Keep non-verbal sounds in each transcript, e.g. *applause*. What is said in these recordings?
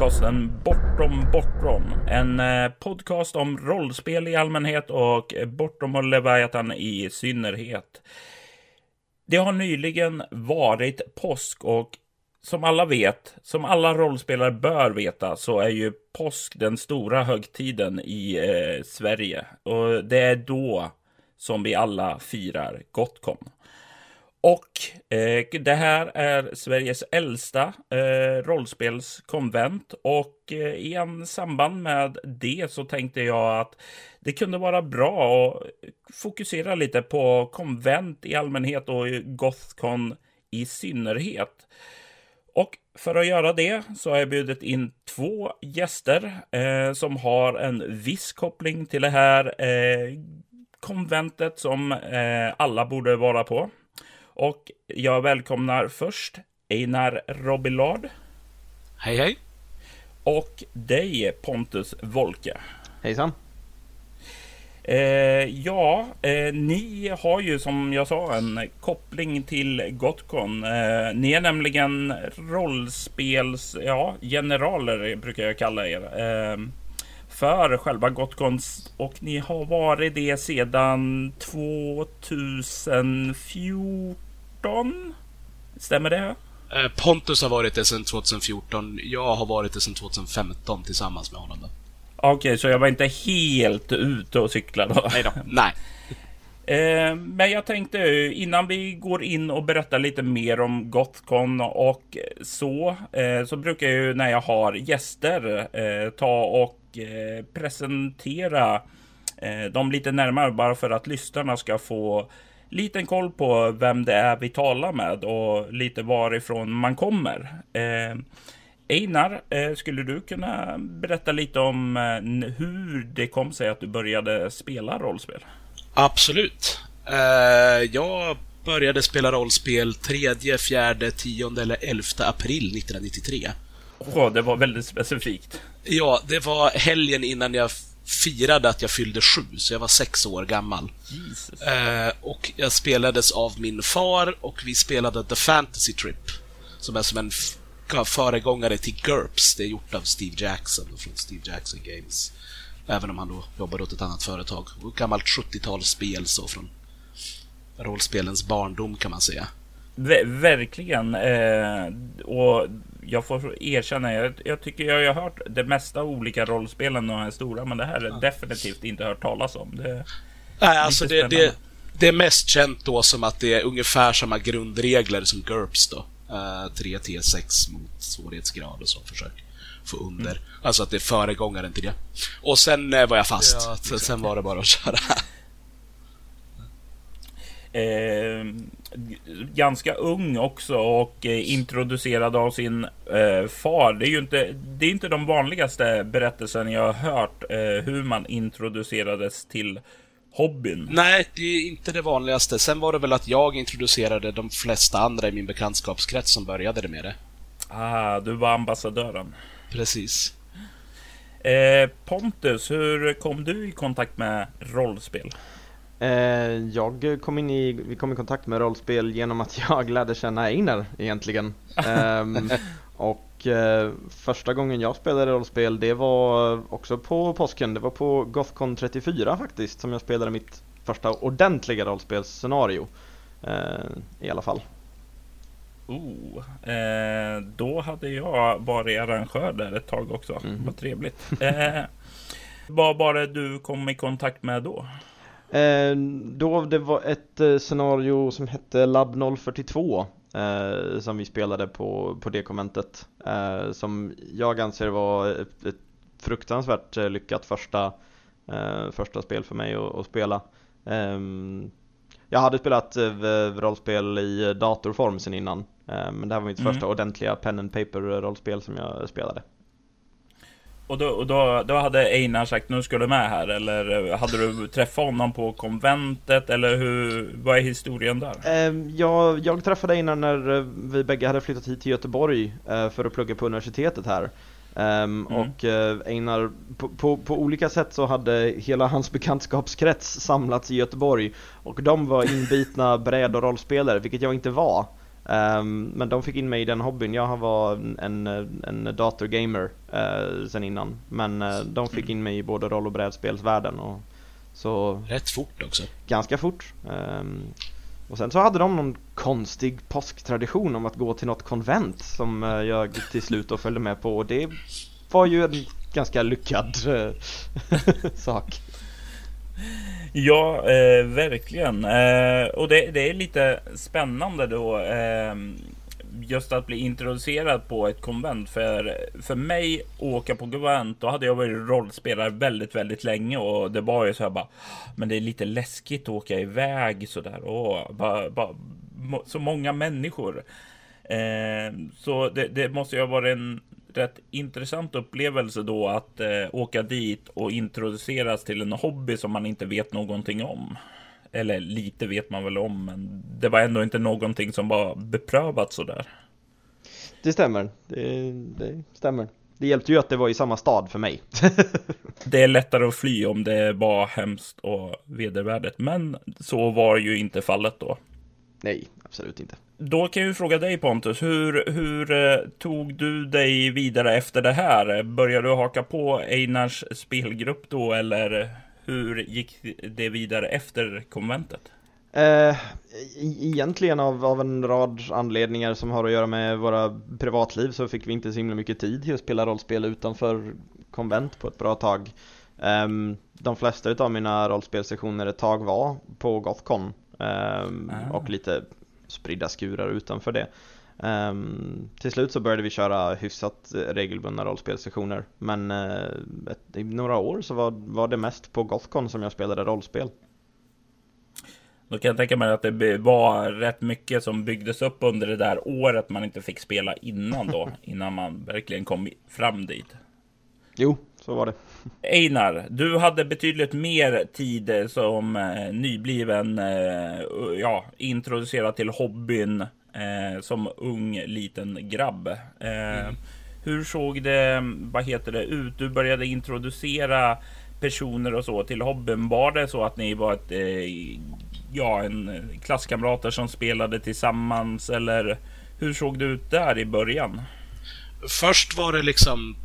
podcasten Bortom Bortom. En eh, podcast om rollspel i allmänhet och Bortom och Leviathan i synnerhet. Det har nyligen varit påsk och som alla vet, som alla rollspelare bör veta, så är ju påsk den stora högtiden i eh, Sverige. Och det är då som vi alla firar Gotcon. Och eh, det här är Sveriges äldsta eh, rollspelskonvent och eh, i en samband med det så tänkte jag att det kunde vara bra att fokusera lite på konvent i allmänhet och Gothcon i synnerhet. Och för att göra det så har jag bjudit in två gäster eh, som har en viss koppling till det här eh, konventet som eh, alla borde vara på. Och jag välkomnar först Einar Robillard. Hej hej. Och dig Pontus Wolke. Hejsan. Eh, ja, eh, ni har ju som jag sa en koppling till Gotcon. Eh, ni är nämligen rollspels, ja, generaler brukar jag kalla er. Eh, för själva Gotcons och ni har varit det sedan 2014. Stämmer det? Eh, Pontus har varit det sedan 2014. Jag har varit det sedan 2015 tillsammans med honom. Okej, okay, så jag var inte helt ute och cyklade? Nej då. *laughs* Nej. Eh, men jag tänkte innan vi går in och berättar lite mer om Gothcon och så, eh, så brukar jag ju när jag har gäster ta och presentera dem lite närmare bara för att lyssnarna ska få liten koll på vem det är vi talar med och lite varifrån man kommer. Einar, skulle du kunna berätta lite om hur det kom sig att du började spela rollspel? Absolut. Jag började spela rollspel 3, 4, 10 eller 11 april 1993. Oh, det var väldigt specifikt. Ja, det var helgen innan jag firade att jag fyllde sju, så jag var sex år gammal. Eh, och jag spelades av min far och vi spelade The Fantasy Trip, som är som en föregångare till GURPS. Det är gjort av Steve Jackson från Steve Jackson Games. Även om han då jobbar åt ett annat företag. Och gammalt 70-talsspel så från rollspelens barndom kan man säga. Ver verkligen. Eh, och jag får erkänna, jag, jag tycker jag har hört det mesta av olika rollspelen och är stora, men det här är ja. definitivt inte hört talas om. Det Nej, alltså det, det, det, är mest känt då som att det är ungefär samma grundregler som GURPS då. Uh, 3 T6 mot svårighetsgrad och så försök få under. Mm. Alltså att det är föregångaren till det. Och sen uh, var jag fast. Ja, sen var det bara att köra. Eh, ganska ung också och eh, introducerad av sin eh, far. Det är ju inte, det är inte de vanligaste berättelserna jag har hört eh, hur man introducerades till hobbyn. Nej, det är inte det vanligaste. Sen var det väl att jag introducerade de flesta andra i min bekantskapskrets som började med det. Ah, du var ambassadören. Precis. Eh, Pontus, hur kom du i kontakt med rollspel? Eh, jag kom in i, vi kom i kontakt med rollspel genom att *laughs* jag lärde känna Einar egentligen. um, *laughs* och uh, första gången jag spelade rollspel det var också på påsken, det var på Gothcon 34 faktiskt som jag spelade mitt första ordentliga rollspelsscenario. Uh, I alla fall. Oh, eh, då hade jag varit arrangör där ett tag också. Mm. Vad trevligt. Eh, *laughs* vad var det du kom i kontakt med då? Eh, då det var ett eh, scenario som hette Lab 042 eh, som vi spelade på, på det konventet som jag anser var ett, ett fruktansvärt lyckat första, första spel för mig att, att spela. Ehm, jag hade spelat rollspel i datorform sen innan men det här var mitt mm. första ordentliga pen and paper rollspel som jag spelade. Och, då, och då, då hade Einar sagt nu ska du med här eller hade du träffat honom på konventet eller hur, vad är historien där? Ehm, jag, jag träffade Einar när eh, vi bägge hade flyttat hit till Göteborg eh, för att plugga på universitetet här. Um, mm. Och Einar, på, på, på, olika sätt så hade hela hans bekantskapskrets samlats i Göteborg och de var inbitna bräd och rollspelare, vilket jag inte var. Um, men de fick in mig i den hobbyn. Jag var en, en datorgamer uh, sen innan. Men uh, de fick in mig i både roll och brädspelsvärlden. Och så Rätt fort också. Ganska fort. Um, och sen så hade de någon konstig påsktradition om att gå till något konvent som uh, jag till slut då följde med på. Och det var ju en ganska lyckad *laughs* sak. Ja, eh, verkligen. Eh, och det, det, är lite spännande då. Eh, just att bli introducerad på ett konvent. För, för mig åka på konvent, då hade jag varit rollspelare väldigt, väldigt länge. Och det var ju så här bara, men det är lite läskigt att åka iväg sådär. Åh, bara, bara, så många människor. Eh, så det, det måste ju ha varit en rätt intressant upplevelse då att eh, åka dit och introduceras till en hobby som man inte vet någonting om. Eller lite vet man väl om, men det var ändå inte någonting som var beprövat sådär. Det stämmer, det, det stämmer. Det hjälpte ju att det var i samma stad för mig. *laughs* det är lättare att fly om det var hemskt och vedervärdigt, men så var ju inte fallet då. Nej, absolut inte. Då kan jag ju fråga dig Pontus, hur, hur eh, tog du dig vidare efter det här? Började du haka på Einars spelgrupp då eller hur gick det vidare efter konventet? Eh, egentligen av, av en rad anledningar som har att göra med våra privatliv så fick vi inte så himla mycket tid till att spela rollspel utanför konvent på ett bra tag. Um, de flesta av mina rollspelsessioner ett tag var på Gothcon ah. och lite spridda skurar utanför det. Um, till slut så började vi köra hyfsat regelbundna rollspelsessioner men uh, ett, i några år så var, var det mest på Gothcon som jag spelade rollspel. Då kan jag tänka mig att det var rätt mycket som byggdes upp under det där året man inte fick spela innan då, *laughs* innan man verkligen kom fram dit. Jo, så var det. Einar, du hade betydligt mer tid som eh, nybliven, eh, ja, introducerad till hobbyn eh, som ung liten grabb. Eh, mm. Hur såg det, vad heter det, ut? Du började introducera personer och så till hobbyn. Var det så att ni var ett, ja, en klasskamrater som spelade tillsammans eller hur såg det ut där i början? Först var det liksom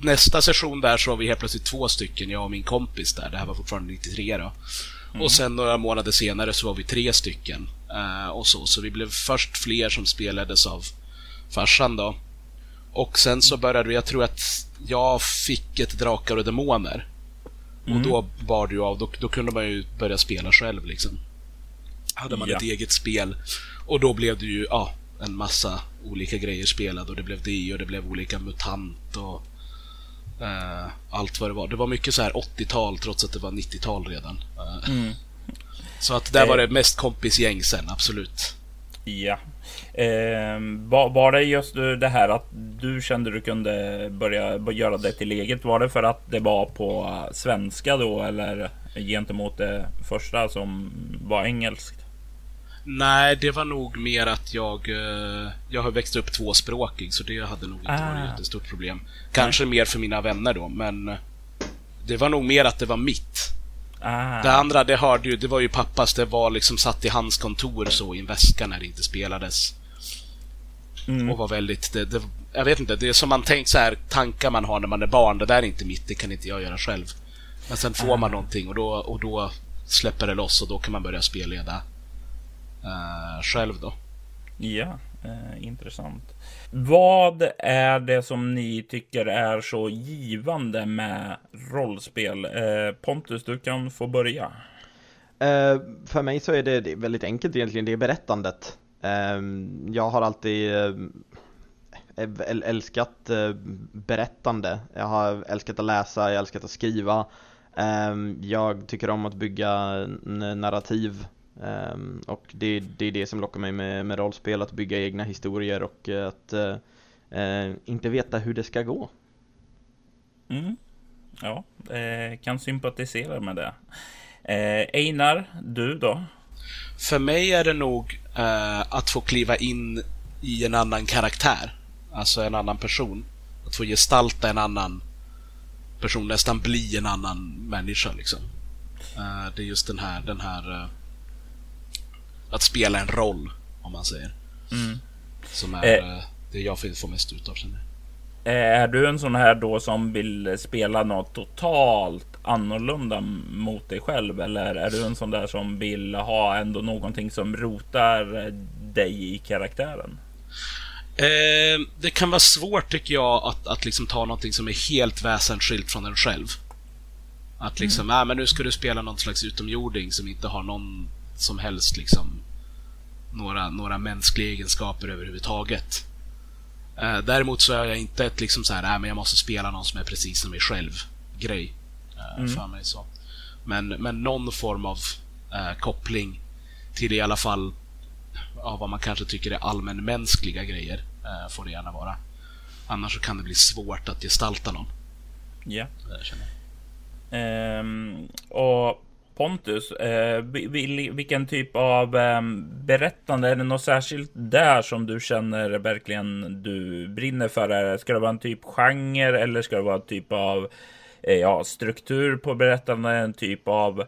nästa session där så var vi helt plötsligt två stycken, jag och min kompis där. Det här var fortfarande 93 då. Mm. Och sen några månader senare så var vi tre stycken. Uh, och så, så vi blev först fler som spelades av farsan då. Och sen så började vi, jag tror att jag fick ett Drakar och Demoner. Mm. Och då bar det ju av, då, då, kunde man ju börja spela själv liksom. Hade man ja. ett eget spel. Och då blev det ju, ja, en massa olika grejer spelade och det blev det och det blev olika MUTANT och Uh, allt vad det var. Det var mycket så här 80-tal trots att det var 90-tal redan. Uh, mm. Så att där var det mest kompisgäng sen, absolut. Ja. Eh, var, var, det just det här att du kände du kunde börja göra det till eget? Var det för att det var på svenska då eller gentemot det första som var engelskt? Nej, det var nog mer att jag... Eh, jag har växt upp tvåspråkig, så det hade nog inte ah. varit ett jättestort problem. Kanske Nej. mer för mina vänner då, men... Det var nog mer att det var mitt. Ah. Det andra, det hörde ju, det var ju pappas. Det var liksom satt i hans kontor så i en väska när det inte spelades. Mm. Och var väldigt... Det, det, jag vet inte, det är som man tänkt så här, tankar man har när man är barn. Det där är inte mitt, det kan inte jag göra själv. Men sen får ah. man någonting och då, och då släpper det loss och då kan man börja spelleda uh, själv då. Ja, eh, intressant. Vad är det som ni tycker är så givande med rollspel? Eh, Pontus, du kan få börja. Eh, för mig så är det, det är väldigt enkelt egentligen, det är berättandet. Eh, jag har alltid eh, älskat eh, berättande. Jag har älskat att läsa, jag har älskat att skriva. Jag tycker om att bygga narrativ Um, och det, det, är det som lockar mig med, med rollspel, att bygga egna historier och att uh, inte veta hur det ska gå. Mm. Ja, eh, kan sympatisera med det. Eh, Einar, du då? För mig är det nog eh, att få kliva in i en annan karaktär. Alltså en annan person. Att få gestalta en annan person, nästan bli en annan människa liksom. det är just den här, den här att spela en roll, om man säger. Mm. Som är eh. det jag får mest ut av. Känner. Är du en sån här då som vill spela något totalt annorlunda mot dig själv? Eller är du en sån där som vill ha ändå någonting som rotar dig i karaktären? Eh, det kan vara svårt tycker jag att, att liksom ta någonting som är helt väsensskilt från en själv. Att liksom, mm. äh, men nu ska du spela någon slags utomjording som inte har någon som helst liksom några, några mänskliga egenskaper överhuvudtaget. Eh, däremot så är jag inte ett liksom så här, äh, men jag måste spela någon som är precis som mig själv grej eh, mm. för mig. så. Men, men någon form av eh, koppling till i alla fall ja, vad man kanske tycker är allmänmänskliga grejer eh, får det gärna vara. Annars så kan det bli svårt att gestalta någon. Ja. Ehm, och Pontus, eh, vilken typ av eh, berättande, är det något särskilt där som du känner verkligen du brinner för? Ska det vara en typ genre eller ska det vara en typ av eh, ja, struktur på berättande, en typ av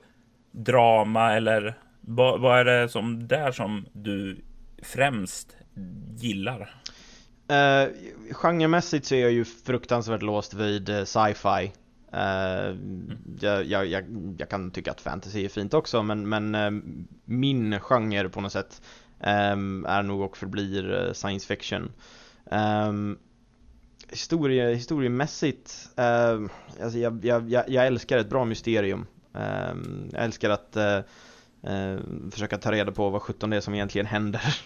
drama eller vad, vad är det som där som du främst gillar? Uh, genremässigt så är jag ju fruktansvärt låst vid eh, sci-fi Uh, jag, jag, jag, jag, kan tycka att fantasy är fint också men, men uh, min genre på något sätt um, är nog och förblir science fiction. Um, historie, historiemässigt, uh, alltså jag, jag, jag, älskar ett bra mysterium. Um, jag älskar att försöka ta reda på vad sjutton det är som egentligen händer.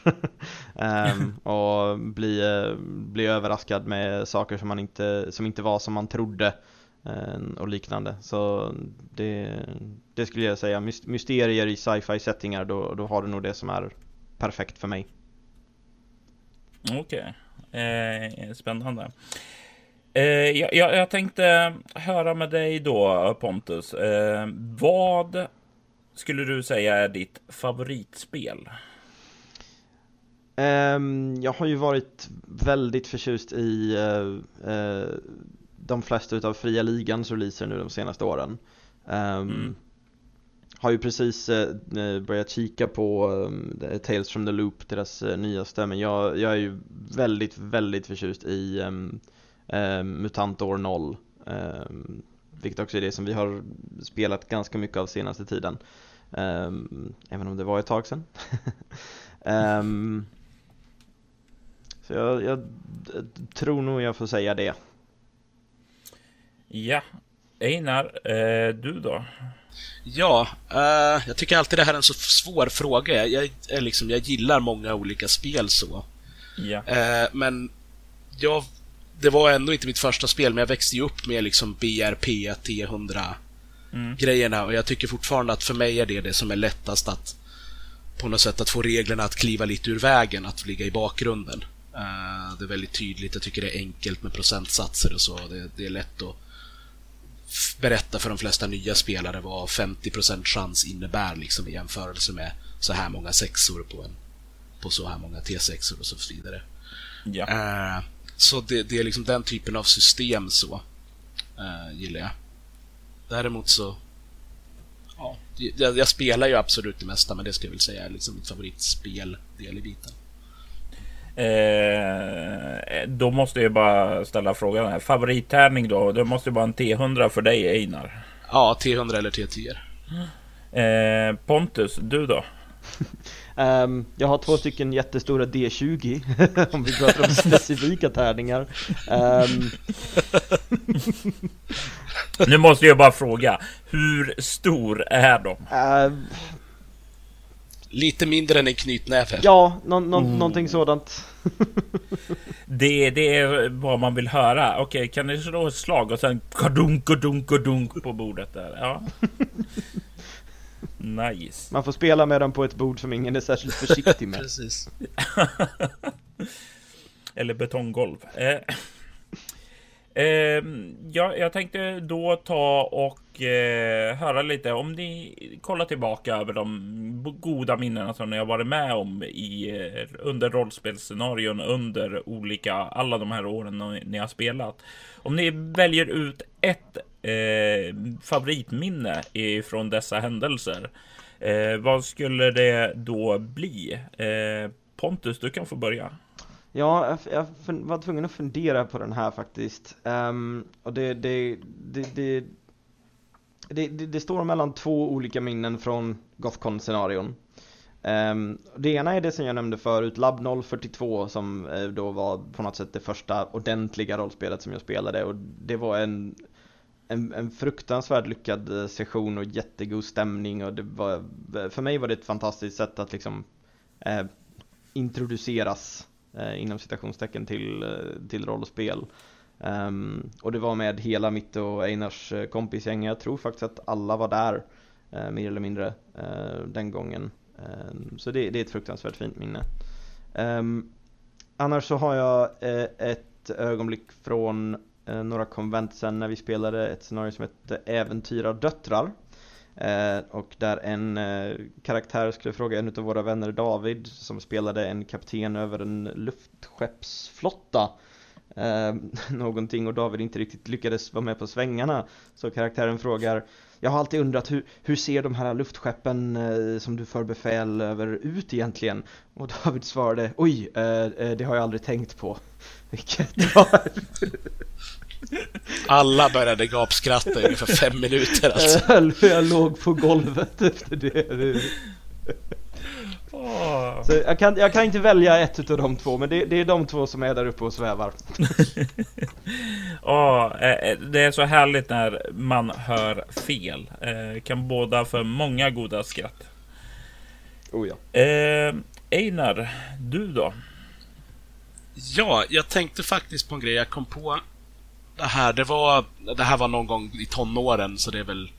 *laughs* och bli, bli överraskad med saker som, man inte, som inte var som man trodde. Eh, och liknande. Så det, det skulle jag säga, mysterier i sci-fi settingar, då, då har du nog det som är perfekt för mig. Okej, okay. eh, spännande. Eh, jag, jag, tänkte höra med dig då Pontus. Eh, vad skulle du säga är ditt favoritspel? Um, jag har ju varit väldigt förtjust i uh, uh, de flesta utav fria ligans releaser nu de senaste åren. Um, mm. Har ju precis uh, börjat kika på um, Tales from the Loop, deras uh, nyaste, men jag, jag är ju väldigt, väldigt förtjust i um, Mutant År 0. Um, vilket också är det som vi har spelat ganska mycket av senaste tiden. Även om det var ett tag sedan. um, *laughs* så jag, jag, tror nog jag får säga det. Ja, Einar, eh, du då? Ja, eh, jag tycker alltid det här är en så svår fråga. Jag, jag, liksom, jag gillar många olika spel så. Ja. Eh, men jag, det var ändå inte mitt första spel, men jag växte ju upp med liksom BRP, T100 mm. grejerna och jag tycker fortfarande att för mig är det det som är lättast att på något sätt att få reglerna att kliva lite ur vägen, att ligga i bakgrunden. Uh, det är väldigt tydligt, jag tycker det är enkelt med procentsatser och så. Det, det är lätt att berätta för de flesta nya spelare vad 50% chans innebär liksom, i jämförelse med så här många sexor på, en, på så här många T6or och så vidare. Ja. Uh, så det, det, är liksom den typen av system så uh, gillar jag. Däremot så Ja, jag, jag, spelar ju absolut det mesta, men det ska jag väl säga är liksom mitt favoritspel del i biten. Eh, då måste jag bara ställa frågan här. Favorittärning då? Det måste vara en T100 för dig Einar. Ja, T100 eller T10. Eh, Pontus, du då? Um, *laughs* jag har två stycken jättestora D20 *laughs* om vi pratar om specifika tärningar. Um... nu måste jag bara fråga, hur stor är de? Uh, Lite mindre än en knytnäve. Ja, no, no, mm. någonting sådant. *laughs* det, det är vad man vill höra. Okej, kan ni slå ett slag och sen kadunk och dunk och dunk på bordet där? Ja. *laughs* Nice. Man får spela med dem på ett bord som ingen är särskilt försiktig med. *laughs* Precis. Eller betonggolv. Eh. Eh, ja, jag tänkte då ta och eh, höra lite om ni kollar tillbaka över de goda minnena som ni har varit med om i eh, under rollspelsscenarion under olika alla de här åren ni har spelat. Om ni väljer ut ett eh, favoritminne ifrån dessa händelser. Eh, vad skulle det då bli? Eh, Pontus, du kan få börja. Ja, jag, var tvungen att fundera på den här faktiskt. Um, och det, det, det, det det, det, det, står mellan två olika minnen från Gothcon-scenarion. Um, det ena är det som jag nämnde förut, Lab 042 som eh, då var på något sätt det första ordentliga rollspelet som jag spelade och det var en, en, en fruktansvärt lyckad eh, session och jättegod stämning och det var, för mig var det ett fantastiskt sätt att liksom eh, introduceras Eh, inom citationstecken till, eh, till rollspel. Um, ehm, och det var med hela mitt och Einars eh, kompisgäng. Jag tror faktiskt att alla var där, uh, mer eller mindre, uh, den gången. Um, så det, det, är ett fruktansvärt fint minne. Um, annars så har jag uh, ett ögonblick från några konvent sen när vi spelade ett scenario som hette Äventyra döttrar. Eh, och där en eh, karaktär skulle fråga en av våra vänner David som spelade en kapten över en luftskeppsflotta eh, *laughs* någonting och David inte riktigt lyckades vara med på svängarna. Så karaktären frågar Jag har alltid undrat hur, hur ser de här luftskeppen eh, som du för befäl över ut egentligen? Och David svarade Oj, eh, eh det har jag aldrig tänkt på. *laughs* Vilket var... *laughs* Alla började gapskratta i ungefär fem minuter alltså. jag låg på golvet efter det. Så jag, kan, jag kan inte välja ett av de två, men det, det är de två som är där uppe och svävar. oh, det är så härligt när man hör fel. Eh, kan båda för många goda skratt. Oh ja. Eh, Einar, du då? Ja, jag tänkte faktiskt på en grej. Jag kom på det här. Det, var, det här var någon gång i tonåren, så det är väl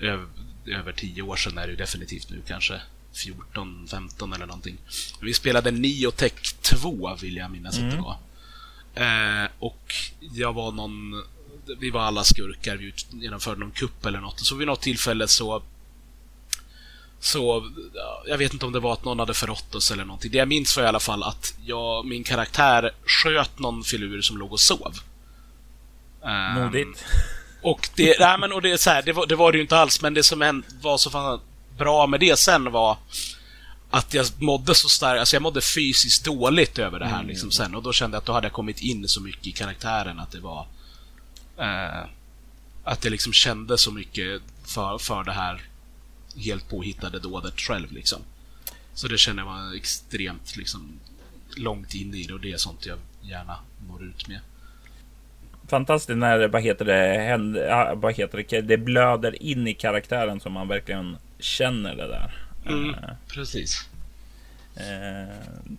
över, över tio år sedan är det definitivt nu kanske. 14, 15 eller någonting. Vi spelade Neotech 2, vill jag minnas mm. att det var. Eh, och jag var någon... Vi var alla skurkar, vi genomförde någon kupp eller något. Så vid något tillfälle så... Så... Jag vet inte om det var att någon hade förrått oss eller någonting. Det jag minns var i alla fall att jag, min karaktär sköt någon filur som låg och sov. Modigt. Um, och det, *laughs* nej, men, och det, så här, det, var, det var det ju inte alls, men det som var så bra med det sen var att jag mådde så starkt, alltså jag mådde fysiskt dåligt över det här mm. liksom sen och då kände jag att då hade jag kommit in så mycket i karaktären att det var eh, att jag liksom kände så mycket för, för det här helt påhittade dådet själv liksom. Så det känner jag var extremt liksom långt in i det och det är sånt jag gärna når ut med. Fantastiskt när vad heter det, vad heter det, det blöder in i karaktären som man verkligen känner det där. Mm, uh, precis. Uh,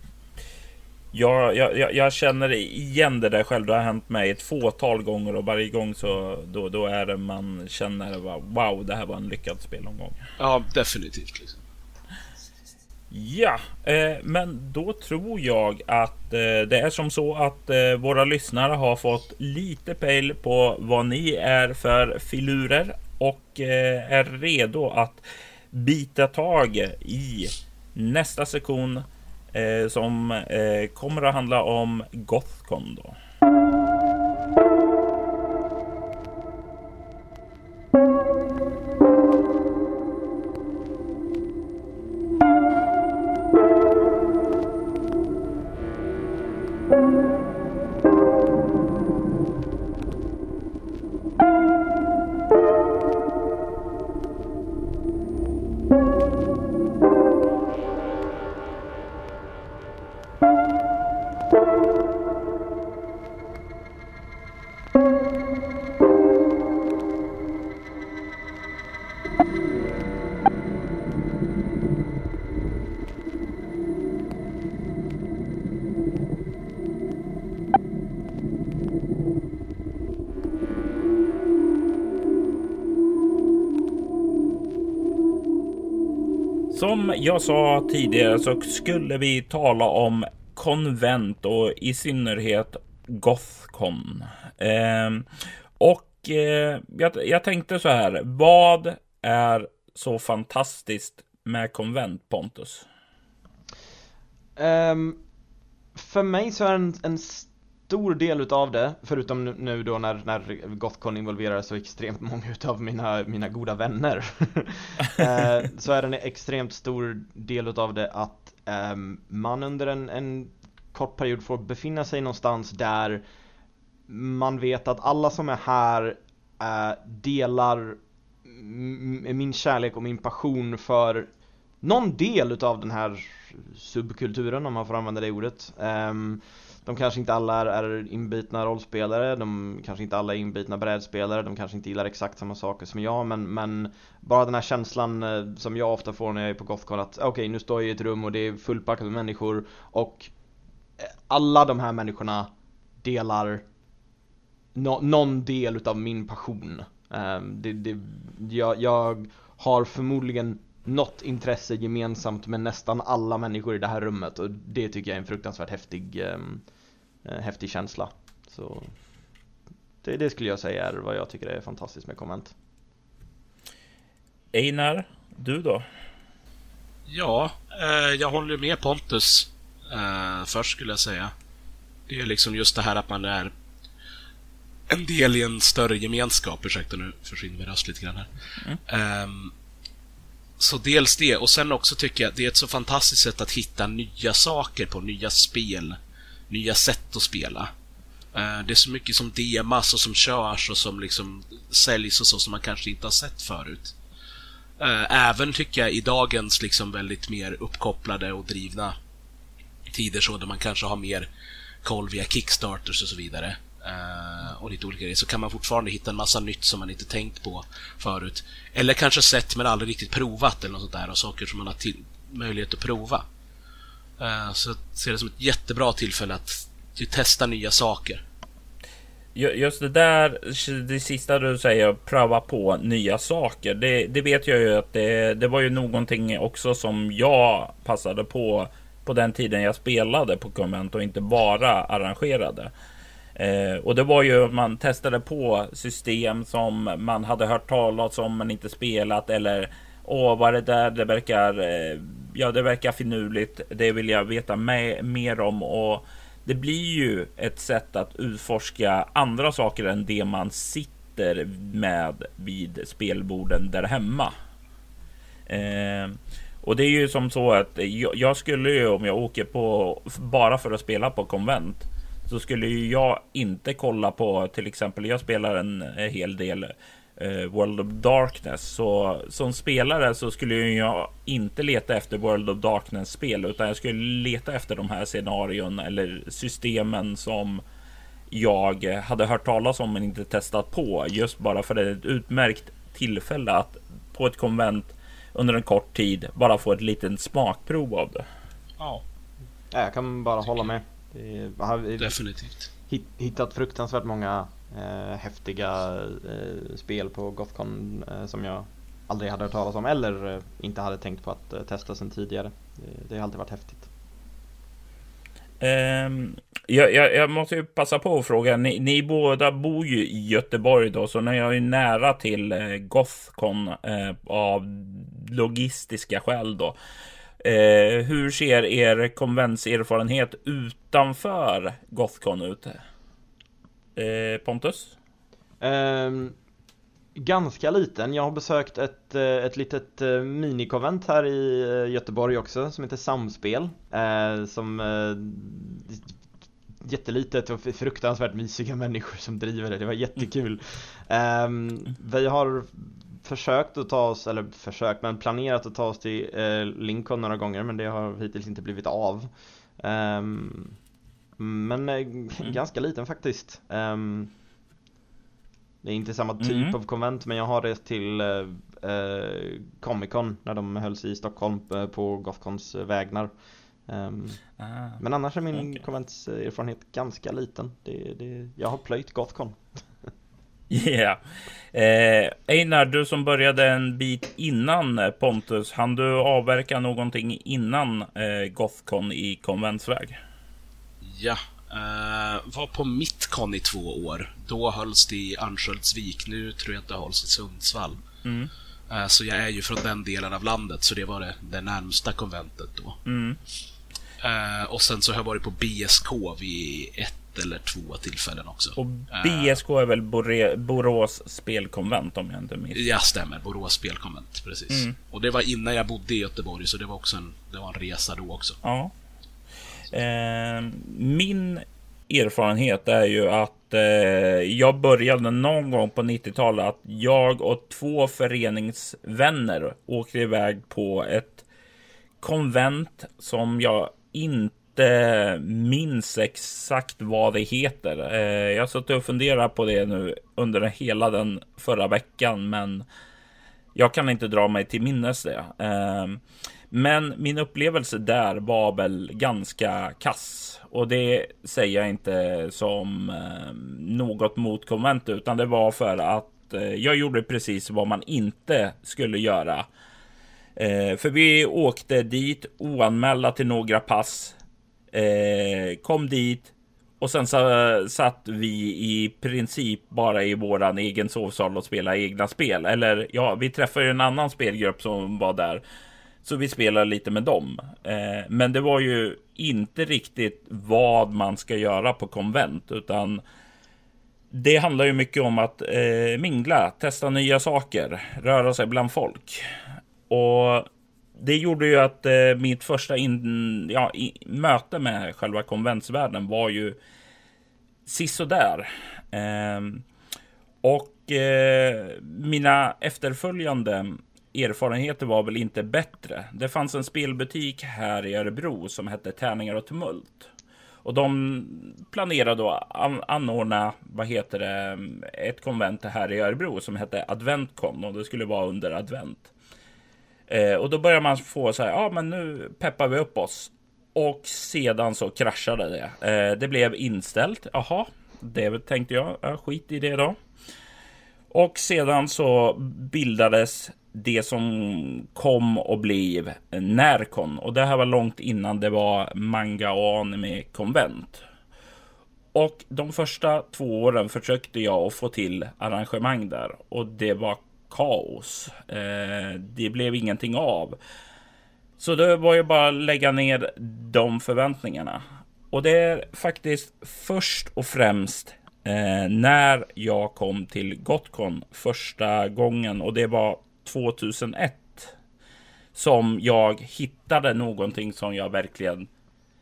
jag, jag, jag, känner igen det där själv. Det har hänt mig ett fåtal gånger och varje gång så då, då är det man känner wow, det här var en lyckad spelomgång. Ja, definitivt. Liksom. Ja, eh, men då tror jag att eh, det är som så att eh, våra lyssnare har fått lite pejl på vad ni är för filurer och eh, är redo att bita tag i nästa sektion eh, som eh, kommer att handla om Gothcon då. Jag sa tidigare så skulle vi tala om konvent och i synnerhet Gothcon. Eh, och eh, jag, jag, tänkte så här. Vad är så fantastiskt med konvent Pontus? Um, för mig så är en, en stor del utav det, förutom nu då när, när Gothcon involverar så extremt många utav mina, mina goda vänner *laughs* eh, Så är det en extremt stor del utav det att eh, man under en, en kort period får befinna sig någonstans där man vet att alla som är här eh, delar min kärlek och min passion för någon del utav den här subkulturen om man får använda det ordet. Um, de kanske inte alla är, är inbitna rollspelare, de kanske inte alla är inbitna brädspelare, de kanske inte gillar exakt samma saker som jag men, men bara den här känslan eh, som jag ofta får när jag är på Gothcon att okej okay, nu står jag i ett rum och det är fullpackat med människor och eh, alla de här människorna delar no, någon del utav min passion. Um, det, det, jag, jag har förmodligen något intresse gemensamt med nästan alla människor i det här rummet och det tycker jag är en fruktansvärt häftig, um, häftig känsla. Så det, det, skulle jag säga är vad jag tycker är fantastiskt med konvent. Einar, du då? Ja, eh, jag håller med Pontus. Eh, först skulle jag säga. Det är liksom just det här att man är en del i en större gemenskap. Ursäkta nu försvinner min röst lite grann här. Mm. Um, så dels det, och sen också tycker jag det är ett så fantastiskt sätt att hitta nya saker på, nya spel. Nya sätt att spela. Eh, det är så mycket som demas och som körs och som liksom säljs och så som man kanske inte har sett förut. Eh, även tycker jag i dagens liksom väldigt mer uppkopplade och drivna tider så där man kanske har mer koll via Kickstarters och så vidare eh, och lite olika grejer, så kan man fortfarande hitta en massa nytt som man inte tänkt på förut. Eller kanske sett men aldrig riktigt provat eller något sånt där och saker som man har till, möjlighet att prova. Eh, så jag ser det som ett jättebra tillfälle att testa nya saker. Just det där, det sista du säger, pröva på nya saker. Det, det vet jag ju att det, det var ju någonting också som jag passade på på den tiden jag spelade på konvent och inte bara arrangerade. Eh, och det var ju att man testade på system som man hade hört talas om men inte spelat eller Åh, vad det där, det verkar, eh, ja det verkar finurligt. Det vill jag veta med, mer om och det blir ju ett sätt att utforska andra saker än det man sitter med vid spelborden där hemma. Eh, och det är ju som så att jag, jag skulle ju om jag åker på bara för att spela på konvent så skulle ju jag inte kolla på till exempel. Jag spelar en hel del eh, World of Darkness så som spelare så skulle jag inte leta efter World of Darkness spel utan jag skulle leta efter de här scenarion eller systemen som jag hade hört talas om men inte testat på just bara för det är ett utmärkt tillfälle att på ett konvent under en kort tid bara få ett litet smakprov av det. Ja, jag kan bara hålla med. Jag har Definitivt. hittat fruktansvärt många eh, häftiga eh, spel på Gothcon eh, som jag aldrig hade hört talas om eller eh, inte hade tänkt på att eh, testa sedan tidigare. Det, det har alltid varit häftigt. Um, jag, jag, jag, måste ju passa på att fråga. Ni, ni, båda bor ju i Göteborg då, så ni är ju nära till eh, Gothcon eh, av logistiska skäl då. Eh, hur ser er konventserfarenhet utanför Gothcon ut? Eh, Pontus? Um, ganska liten. Jag har besökt ett, eh, ett litet eh, minikonvent här i eh, Göteborg också som heter Samspel. Eh, som eh, jättelitet och fruktansvärt mysiga människor som driver det. Det var jättekul. Um, vi har försökt att ta oss, eller försökt, men planerat att ta oss till eh, Lincoln några gånger men det har hittills inte blivit av. Um, men eh, mm. ganska liten faktiskt. Um, det är inte samma typ mm. av konvent men jag har rest till eh, eh Comic Con när de hölls i Stockholm eh, på Gothcons vägnar. Um, ah, men annars är min okay. konventserfarenhet ganska liten. Det, det, jag har plöjt Gothcon. Ja. *laughs* Yeah. Eh, Einar, du som började en bit innan Pontus, hann du avverka någonting innan eh, Gothcon i konventsväg? Ja, eh, var på Mittcon i två år. Då hölls det i Örnsköldsvik. Nu tror jag att det hålls i Sundsvall. Mm. Eh, så jag är ju från den delen av landet, så det var det, det närmsta konventet då. Mm. Eh, och sen så har jag varit på BSK vid ett ett eller två tillfällen också. Och BSK är väl Bore, Borås spelkonvent om jag inte minns Ja, stämmer. Borås spelkonvent, precis. Mm. Och det var innan jag bodde i Göteborg, så det var också en, det var en resa då också. Ja. Eh, min erfarenhet är ju att eh, jag började någon gång på 90-talet att jag och två föreningsvänner åkte iväg på ett konvent som jag inte minns exakt vad det heter. Eh, jag har suttit och funderat på det nu under hela den förra veckan, men jag kan inte dra mig till minnes det. Eh, men min upplevelse där var väl ganska kass. Och det säger jag inte som eh, något mot konventet. utan det var för att eh, jag gjorde precis vad man inte skulle göra. Eh, för vi åkte dit oanmälda till några pass. Kom dit och sen så satt vi i princip bara i våran egen sovsal och spelade egna spel. Eller ja, vi träffade en annan spelgrupp som var där. Så vi spelade lite med dem. Eh, men det var ju inte riktigt vad man ska göra på konvent, utan det handlar ju mycket om att eh, mingla, testa nya saker, röra sig bland folk. Och det gjorde ju att eh, mitt första in, ja, i, möte med själva konventsvärlden var ju sisådär. Eh, och eh, mina efterföljande erfarenheter var väl inte bättre. Det fanns en spelbutik här i Örebro som hette Tärningar och Tumult. Och de planerade att anordna, vad heter det, ett konvent här i Örebro som hette Adventcon och det skulle vara under advent. Eh, och då börjar man få så här, ja men nu peppar vi upp oss. Och sedan så kraschade det. Eh, det blev inställt. Jaha, det tänkte jag, ja, skit i det då. Och sedan så bildades det som kom och blev eh, Närkon. Och det här var långt innan det var manga och anime konvent. Och de första två åren försökte jag att få till arrangemang där och det var kaos. Eh, det blev ingenting av. Så det var ju bara att lägga ner de förväntningarna. Och det är faktiskt först och främst eh, när jag kom till Gotcon första gången och det var 2001 som jag hittade någonting som jag verkligen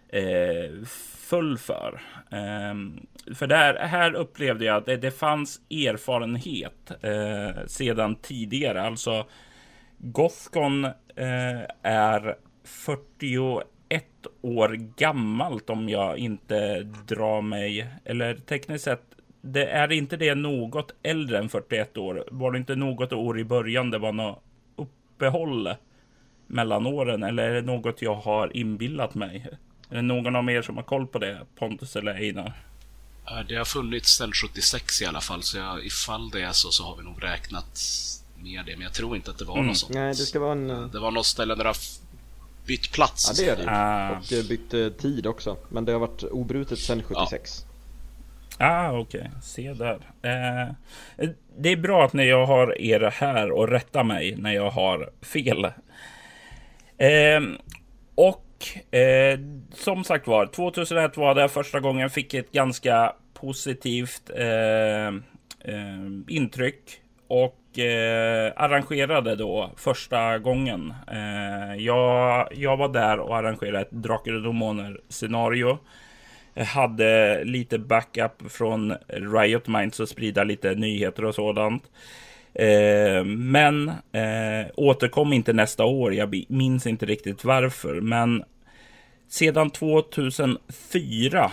eh, föll för. Eh, för där, här upplevde jag att det, det fanns erfarenhet eh, sedan tidigare. Alltså Gothcon eh, är 41 år gammalt om jag inte drar mig, eller tekniskt sett det är inte det något äldre än 41 år? Var det inte något år i början det var något uppehåll mellan åren? Eller är det något jag har inbillat mig? Är det någon av er som har koll på det? Pontus eller Einar? Det har funnits sedan 76 i alla fall, så jag, ifall det är så så har vi nog räknat med det. Men jag tror inte att det var mm. något sånt. Nej, det ska vara en... Eh, det var något ställe där det har bytt plats. Ja, det är det ah. Och eh, bytt eh, tid också. Men det har varit obrutet sedan 76. Ja. Ah, okej. Okay. Se där. Eh, det är bra att när jag har er här och rätta mig när jag har fel. Eh, och eh, som sagt var, 2001 var det första gången jag fick ett ganska positivt eh, eh, intryck. Och eh, arrangerade då första gången. Eh, jag, jag var där och arrangerade ett Drakar och Demoner scenario hade lite backup från Riot Minds och sprida lite nyheter och sådant. Eh, men eh, återkom inte nästa år. Jag minns inte riktigt varför, men sedan 2004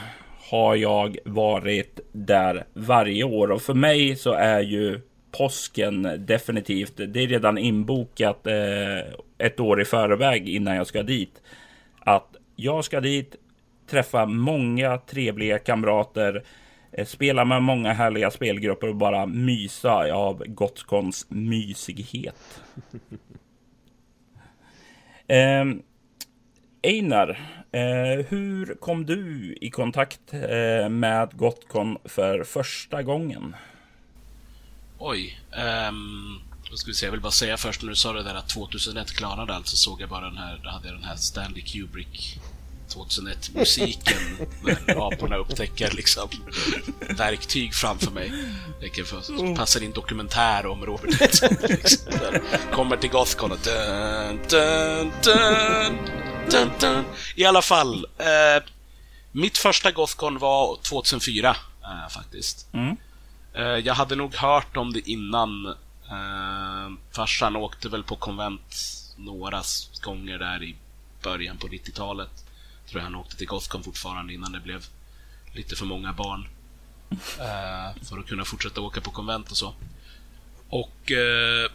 har jag varit där varje år och för mig så är ju påsken definitivt. Det är redan inbokat eh, ett år i förväg innan jag ska dit. Att jag ska dit träffa många trevliga kamrater, eh, spela med många härliga spelgrupper och bara mysa av Gotcons mysighet. *laughs* eh, Einar, eh, hur kom du i kontakt eh, med Gotcon för första gången? Oj, um, vad ska vi säga, jag vill bara säga först när du sa det där att 2001 klarade allt så såg jag bara den här, hade jag den här Stanley Kubrick 2001-musiken när aporna upptäcker liksom verktyg framför mig. Det för, passar in dokumentär om Robert Nilsson. Liksom. Kommer till Gothcon och dun, dun, dun, dun, dun. I alla fall. Eh, mitt första Gothcon var 2004 eh, faktiskt. Mm. Eh, jag hade nog hört om det innan. Eh, farsan åkte väl på konvent några gånger där i början på 90-talet. Tror jag han åkte till Gothcon fortfarande innan det blev lite för många barn. Uh, *laughs* för att kunna fortsätta åka på konvent och så. Och uh,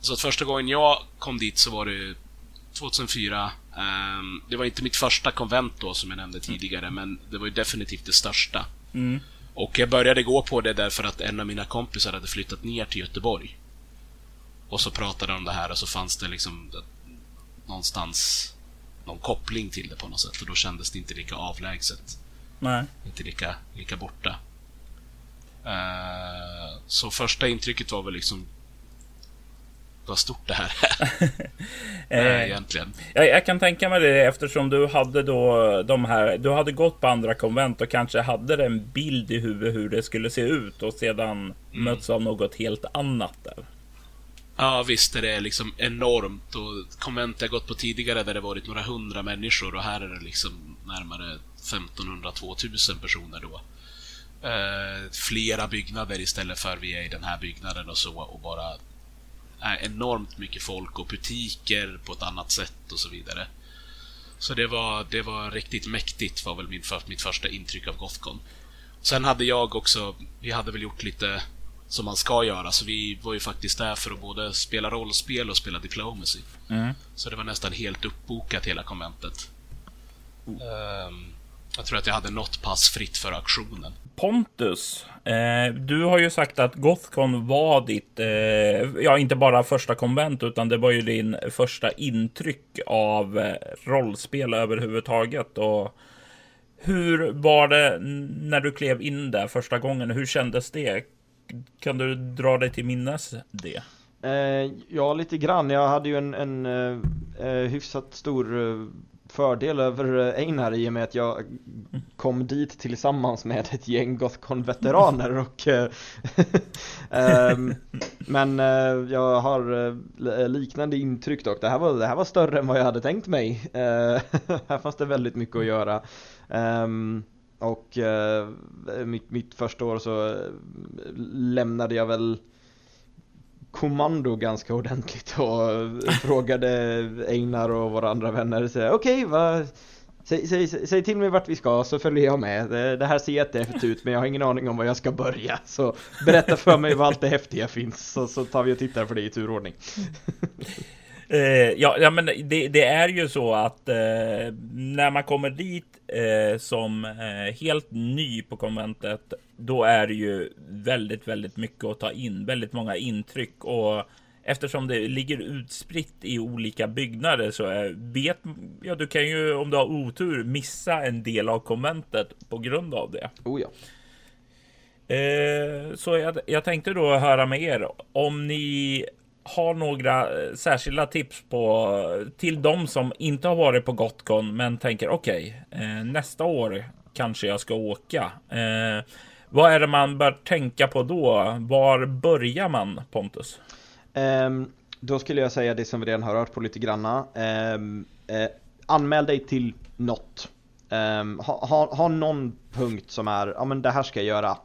så att första gången jag kom dit så var det 2004. Um, ehm, det var inte mitt första konvent då som jag nämnde tidigare, men det var ju definitivt det största. Mm. Och jag började gå på det därför att en av mina kompisar hade flyttat ner till Göteborg. Och så pratade de om det här och så fanns det liksom någonstans någon koppling till det på något sätt. För då kändes det inte lika avlägset. Nej. Inte lika, lika borta. Uh, så första intrycket var väl liksom vad stort det här är. *laughs* äh, egentligen. Jag, jag, kan tänka mig det eftersom du hade då de här. Du hade gått på andra konvent och kanske hade en bild i huvudet hur det skulle se ut och sedan mm. möts av något helt annat där. Ja, visst är det liksom enormt. Och konvent jag gått på tidigare där det varit några hundra människor och här är det liksom närmare 1500-2000 personer då. Eh, flera byggnader istället för vi är i den här byggnaden och så och bara eh, enormt mycket folk och butiker på ett annat sätt och så vidare. Så det var, det var riktigt mäktigt var väl min, mitt första intryck av Gothcon. Sen hade jag också, vi hade väl gjort lite som man ska göra. Så vi var ju faktiskt där för att både spela rollspel och spela Diplomacy. Mm. Så det var nästan helt uppbokat hela konventet. Mm. Um, jag tror att jag hade något pass fritt för auktionen. Pontus, eh, du har ju sagt att Gothcon var ditt, eh, ja inte bara första konvent, utan det var ju din första intryck av eh, rollspel överhuvudtaget. Och hur var det när du klev in där första gången? Hur kändes det? Kan du dra dig till minnes det? Eh, ja, lite grann. Jag hade ju en, en eh, eh hyfsat stor eh, fördel över Einar i och med att jag kom dit tillsammans med ett gäng Gothcon-veteraner *laughs* och ähm, *laughs* Men jag har liknande intryck dock. Det här, var, det här var större än vad jag hade tänkt mig. *laughs* Här fanns det väldigt mycket att göra. Och eh, mitt, mitt första år så eh, lämnade jag väl kommando ganska ordentligt och frågade Einar och våra andra vänner okej, okay, Säg, säg, säg, till mig vart vi ska så följer jag med. Det, det här ser jättehäftigt ut men jag har ingen aning om var jag ska börja. Så berätta för mig var allt det häftiga finns så, så tar vi och tittar på det i turordning. *laughs* Eh, ja, ja, men det, det, är ju så att eh, när man kommer dit eh, som eh, helt ny på konventet, då är det ju väldigt, väldigt mycket att ta in, väldigt många intryck och eftersom det ligger utspritt i olika byggnader så är, vet ja, du kan ju om du har otur missa en del av konventet på grund av det. Oh ja. Eh, så jag, jag tänkte då höra med er om ni har några eh, särskilda tips på till de som inte har varit på Gotcon men tänker okej, okay, eh, nästa år kanske jag ska åka. Eh, vad är det man bör tänka på då? Var börjar man Pontus? Um, då skulle jag säga det som vi redan har hört på lite granna. Um, uh, anmäl dig till något. Um, ha, ha, ha, någon punkt som är, ja men det här ska jag göra.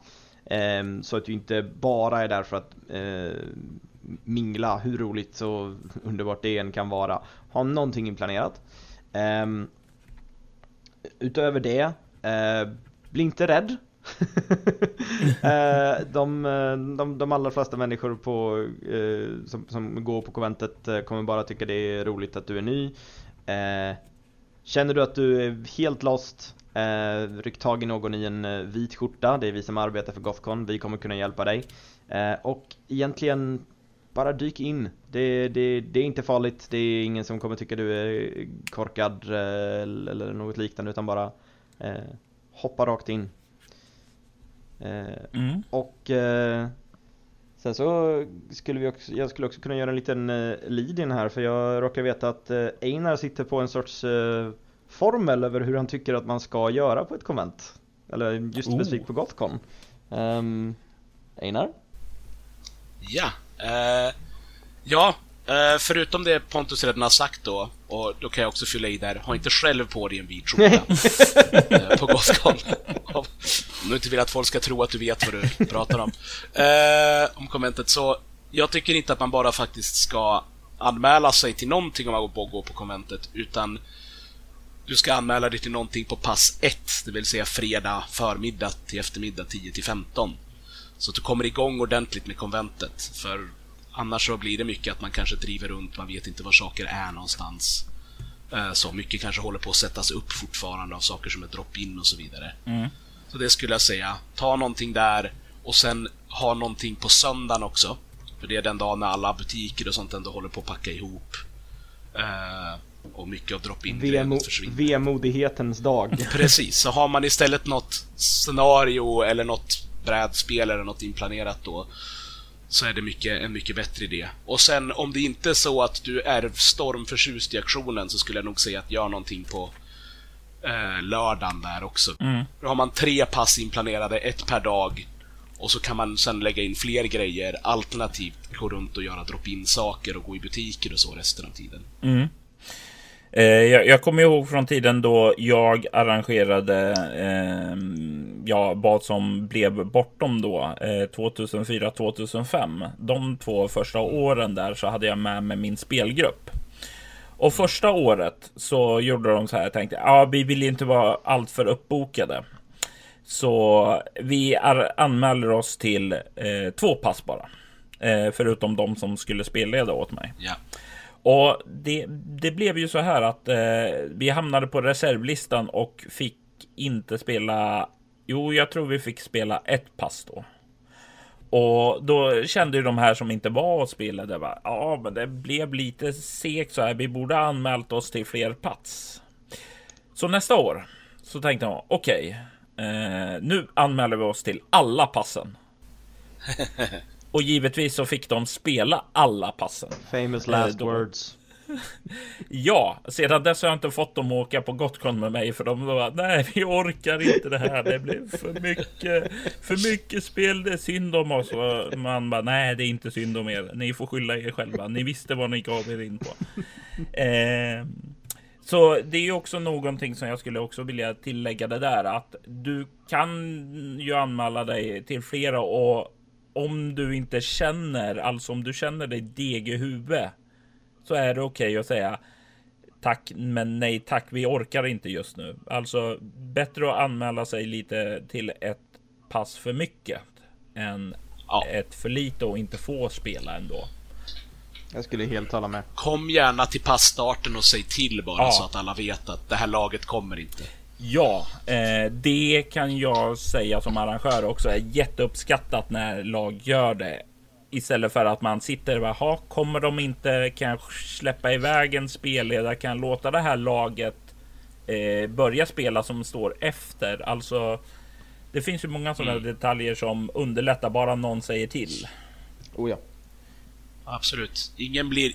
så att du inte bara är där för att uh, mingla hur roligt och underbart det än kan vara. Ha någonting inplanerat. Um, utöver det, uh, bli inte rädd. uh, *laughs* de, de, de allra flesta människor på, uh, som, som går på konventet kommer bara tycka det är roligt att du är ny. Känner du att du är helt lost, Eh, ryck tag i någon i en vit skjorta, det är vi som arbetar för Gothcon, vi kommer kunna hjälpa dig. Eh, och egentligen bara dyk in. Det, det, det är inte farligt, det är ingen som kommer tycka du är korkad eh, eller något liknande utan bara eh, hoppa rakt in. Eh, mm. Och eh, sen så skulle vi också, jag skulle också kunna göra en liten eh, lead in här för jag råkar veta att eh, Einar sitter på en sorts eh, formel över hur han tycker att man ska göra på ett konvent. Eller just specifikt på Gothcon. Um, Einar? Ja, uh, ja, uh, förutom det Pontus redan har sagt då, och då kan jag också fylla i där, ha inte själv på dig en vit skjorta uh, på Gothcon. Om du inte vill att folk ska tro att du vet vad du pratar om. om konventet, så jag tycker inte att man bara faktiskt ska anmäla sig till någonting om man går på konventet, utan du ska anmäla dig till någonting på pass 1, det vill säga fredag förmiddag till eftermiddag 10 till 15. Så att du kommer igång ordentligt med konventet. För annars så blir det mycket att man kanske driver runt, man vet inte var saker är någonstans. Eh, så mycket kanske håller på att sättas upp fortfarande av saker som är drop-in och så vidare. Mm. Så det skulle jag säga. Ta någonting där och sen ha någonting på söndagen också. För det är den dagen när alla butiker och sånt ändå håller på att packa ihop. Uh, och mycket av drop-in Vemo försvinner. Vemodighetens dag. Precis, så har man istället något scenario eller något brädspel eller något inplanerat då så är det mycket, en mycket bättre idé. Och sen om det inte är så att du är stormförtjust i aktionen så skulle jag nog säga att gör någonting på eh, lördagen där också. Mm. Då har man tre pass inplanerade, ett per dag. Och så kan man sen lägga in fler grejer, alternativt gå runt och göra drop-in saker och gå i butiker och så resten av tiden. Mm. Eh, jag, jag kommer ihåg från tiden då jag arrangerade eh, ja, vad som blev bortom då eh, 2004-2005. De två första åren där så hade jag med mig min spelgrupp. Och första året så gjorde de så här. Jag tänkte ja, vi vill inte vara alltför uppbokade. Så vi anmäler oss till eh, två pass bara. Eh, förutom de som skulle spelleda åt mig. Yeah. Och det, det blev ju så här att eh, vi hamnade på reservlistan och fick inte spela. Jo, jag tror vi fick spela ett pass då. Och då kände ju de här som inte var och spelade. Ja, men det blev lite segt så här. Vi borde ha anmält oss till fler pass. Så nästa år så tänkte jag okej, okay, eh, nu anmäler vi oss till alla passen. *laughs* Och givetvis så fick de spela alla passen. Famous eh, last de... words. *laughs* ja, sedan dess har jag inte fått dem att åka på Gotcon med mig för de var nej, vi orkar inte det här. Det blir för mycket, för mycket spel. Det är synd om oss. Och man bara nej, det är inte synd om er. Ni får skylla er själva. Ni visste vad ni gav er in på. *laughs* Eh, så det är också någonting som jag skulle också vilja tillägga det där att du kan ju anmäla dig till flera och om du inte känner, alltså om du känner dig deg i huvudet, så är det okej okay att säga tack, men nej tack, vi orkar inte just nu. Alltså bättre att anmäla sig lite till ett pass för mycket än ja. ett för lite och inte få spela ändå. Jag skulle helt hålla med. Kom gärna till passstarten och säg till bara ja. så att alla vet att det här laget kommer inte. Ja, eh, det kan jag säga som arrangör också är jätteuppskattat när lag gör det. Istället för att man sitter och bara, kommer de inte, kan jag släppa iväg en spelledare, kan jag låta det här laget eh, börja spela som står efter. Alltså, det finns ju många sådana mm. detaljer som underlättar bara någon säger till. Oh ja. Absolut. Ingen blir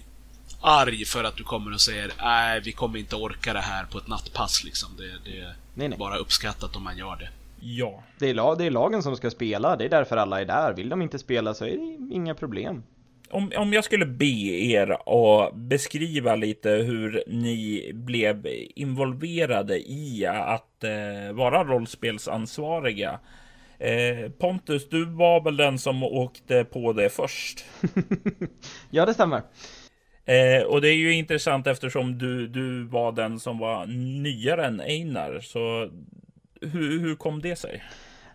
arg för att du kommer och säger nej, vi kommer inte orka det här på ett nattpass liksom. Det, det är nej, nej. bara uppskattat om man gör det. Ja. Det är, lag, det är lagen som ska spela, det är därför alla är där. Vill de inte spela så är det inga problem. Om, om jag skulle be er att beskriva lite hur ni blev involverade i att eh, vara rollspelsansvariga. Eh, Pontus, du var väl den som åkte på det först? *laughs* ja, det stämmer. Eh, och det är ju intressant eftersom du, du var den som var nyare än Einar. Så hur, hur kom det sig?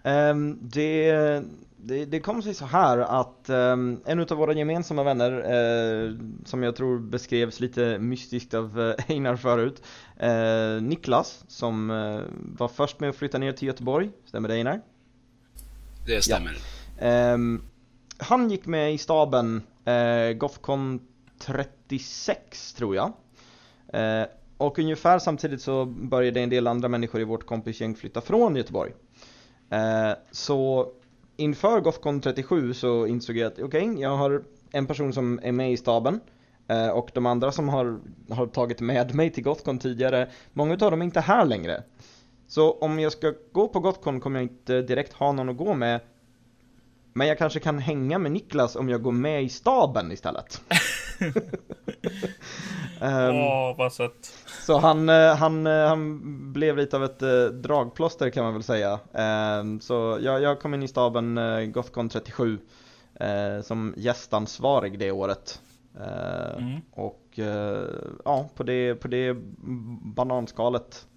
Um, det, det, det, kom sig så här att um, en av våra gemensamma vänner, uh, som jag tror beskrevs lite mystiskt av eh, Einar förut, uh, Niklas, som uh, var först med att flytta ner till Göteborg, stämmer det Einar? Det stämmer. Ja. Um, han gick med i staben Gothcon 30 86 tror jag. Eh, och ungefär samtidigt så började en del andra människor i vårt kompisgäng flytta från Göteborg. Eh, så inför Gothcon 37 så insåg jag att okej, okay, jag har en person som är med i staben eh, och de andra som har, har tagit med mig till Gothcon tidigare, många av dem är inte här längre. Så om jag ska gå på Gothcon kommer jag inte direkt ha någon att gå med men jag kanske kan hänga med Niklas om jag går med i staben istället. Åh, um, oh, vad sött. Så han, eh, han, eh, han blev lite av ett eh, dragplåster kan man väl säga. Um, så jag, jag kom in i staben uh, Gothcon 37 uh, som gästansvarig det året. Uh, mm. Och ja, på det, på det bananskalet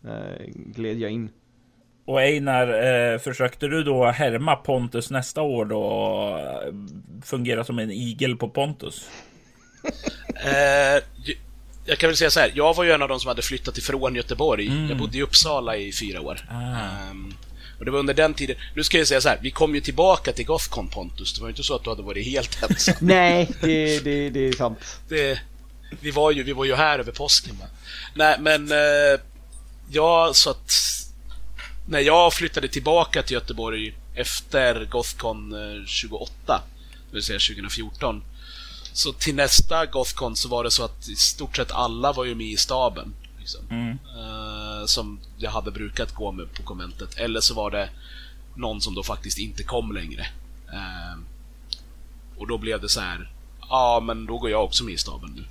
gled jag in. Och Einar, eh, försökte du då härma Pontus nästa år då? Och fungera som en igel på Pontus? *laughs* eh, jag kan väl säga så här, jag var ju en av de som hade flyttat ifrån Göteborg. Mm. Jag bodde i Uppsala i fyra år. Ah. Um, och det var under den tiden, nu ska jag säga så här, vi kom ju tillbaka till Gothcon Pontus, det var ju inte så att du hade varit helt *laughs* ensam. *laughs* Nej, det, det, det är sant. Det, vi, var ju, vi var ju här över påsken. Va? Nej, men uh, ja, så att när jag flyttade tillbaka till Göteborg efter Gothcon 28, eh, det vill säga 2014, så till nästa Gothcon så var det så att i stort sett alla var ju med i staben. Liksom. Mm. Uh, som jag hade brukat gå med på konventet. Eller så var det någon som då faktiskt inte kom längre. Uh, och då blev det så här. Ja, ah, men då går jag också med i staben nu.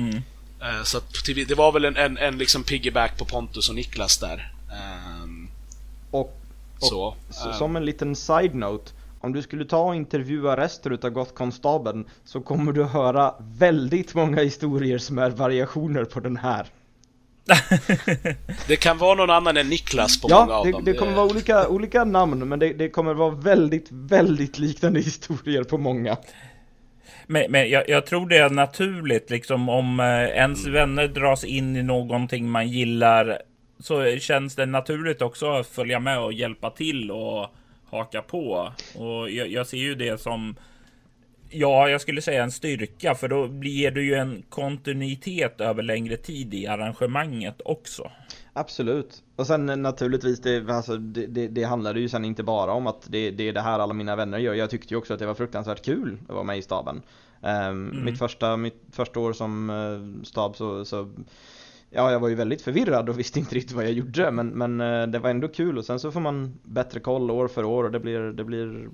Mm. Uh, så att, det var väl en, en, en liksom piggyback på Pontus och Niklas där. Och så, som en liten side-note om du skulle ta och intervjua resten utav Gothcon-staben så kommer du höra väldigt många historier som är variationer på den här. *laughs* det kan vara någon annan än Niklas på ja, många av det, dem. Ja, det kommer vara olika, olika namn men det, det, kommer vara väldigt, väldigt liknande historier på många. Men, men jag, jag, tror det är naturligt liksom om eh, ens vänner dras in i någonting man gillar så känns det naturligt också att följa med och hjälpa till och haka på. Och jag, jag ser ju det som Ja, jag skulle säga en styrka, för då blir det ju en kontinuitet över längre tid i arrangemanget också. Absolut. Och sen naturligtvis, det, alltså, det, det, det handlade ju sen inte bara om att det, det är det här alla mina vänner gör. Jag tyckte ju också att det var fruktansvärt kul att vara med i staben. Um, mm. mitt, första, mitt första år som uh, stab så, så ja, jag var ju väldigt förvirrad och visste inte riktigt vad jag gjorde men, men eh, det var ändå kul och sen så får man bättre koll år för år och det blir, det blir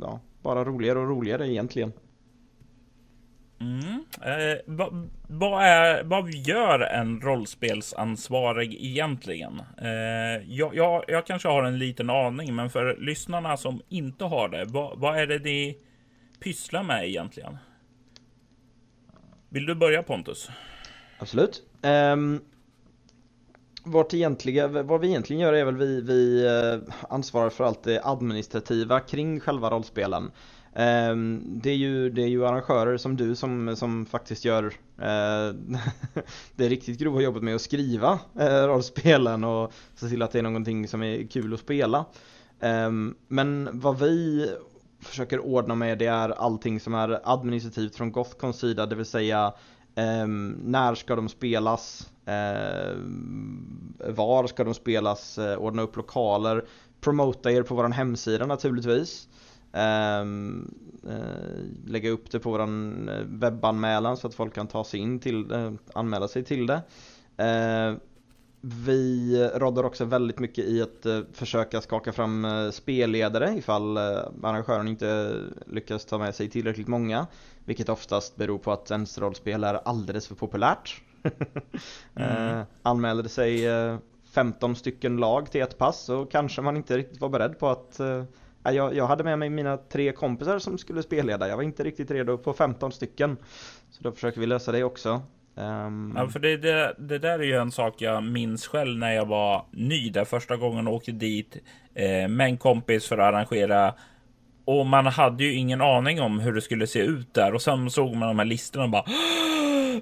ja, bara roligare och roligare egentligen. Mm. Eh, vad, vad, är, vad gör en rollspelsansvarig egentligen? Eh, jag, jag, jag, kanske har en liten aning, men för lyssnarna som inte har det, vad, vad är det ni pysslar med egentligen? Vill du börja Pontus? Absolut. Um, vart egentligen, vad vi egentligen gör är väl vi, vi eh, ansvarar för allt det administrativa kring själva rollspelen. Um, det, är ju, det är ju arrangörer som du som, som faktiskt gör uh, *laughs* det riktigt grova jobbet med att skriva uh, rollspelen och se till att det är någonting som är kul att spela. Um, men vad vi försöker ordna med det är allting som är administrativt från Gothcons sida, det vill säga Ehm, när ska de spelas? Ehm, var ska de spelas? Eh, ordna upp lokaler. Promota er på vår hemsida naturligtvis. Um, uh, lägga upp det på vår eh, webbanmälan så att folk kan ta sig in till anmäla sig till det. Vi rådde också väldigt mycket i att försöka skaka fram spelledare ifall arrangören inte lyckas ta med sig tillräckligt många. Vilket oftast beror på att ens rollspel är alldeles för populärt. *laughs* mm. eh, anmälde sig eh, 15 stycken lag till ett pass och kanske man inte riktigt var beredd på att eh, jag, jag hade med mig mina tre kompisar som skulle spelleda. Jag var inte riktigt redo på 15 stycken. Så då försöker vi lösa det också. Um... Ja, för det, det, det, där är ju en sak jag minns själv när jag var ny där första gången och åkte dit eh, med en kompis för att arrangera och man hade ju ingen aning om hur det skulle se ut där. Och sen såg man de här listorna och bara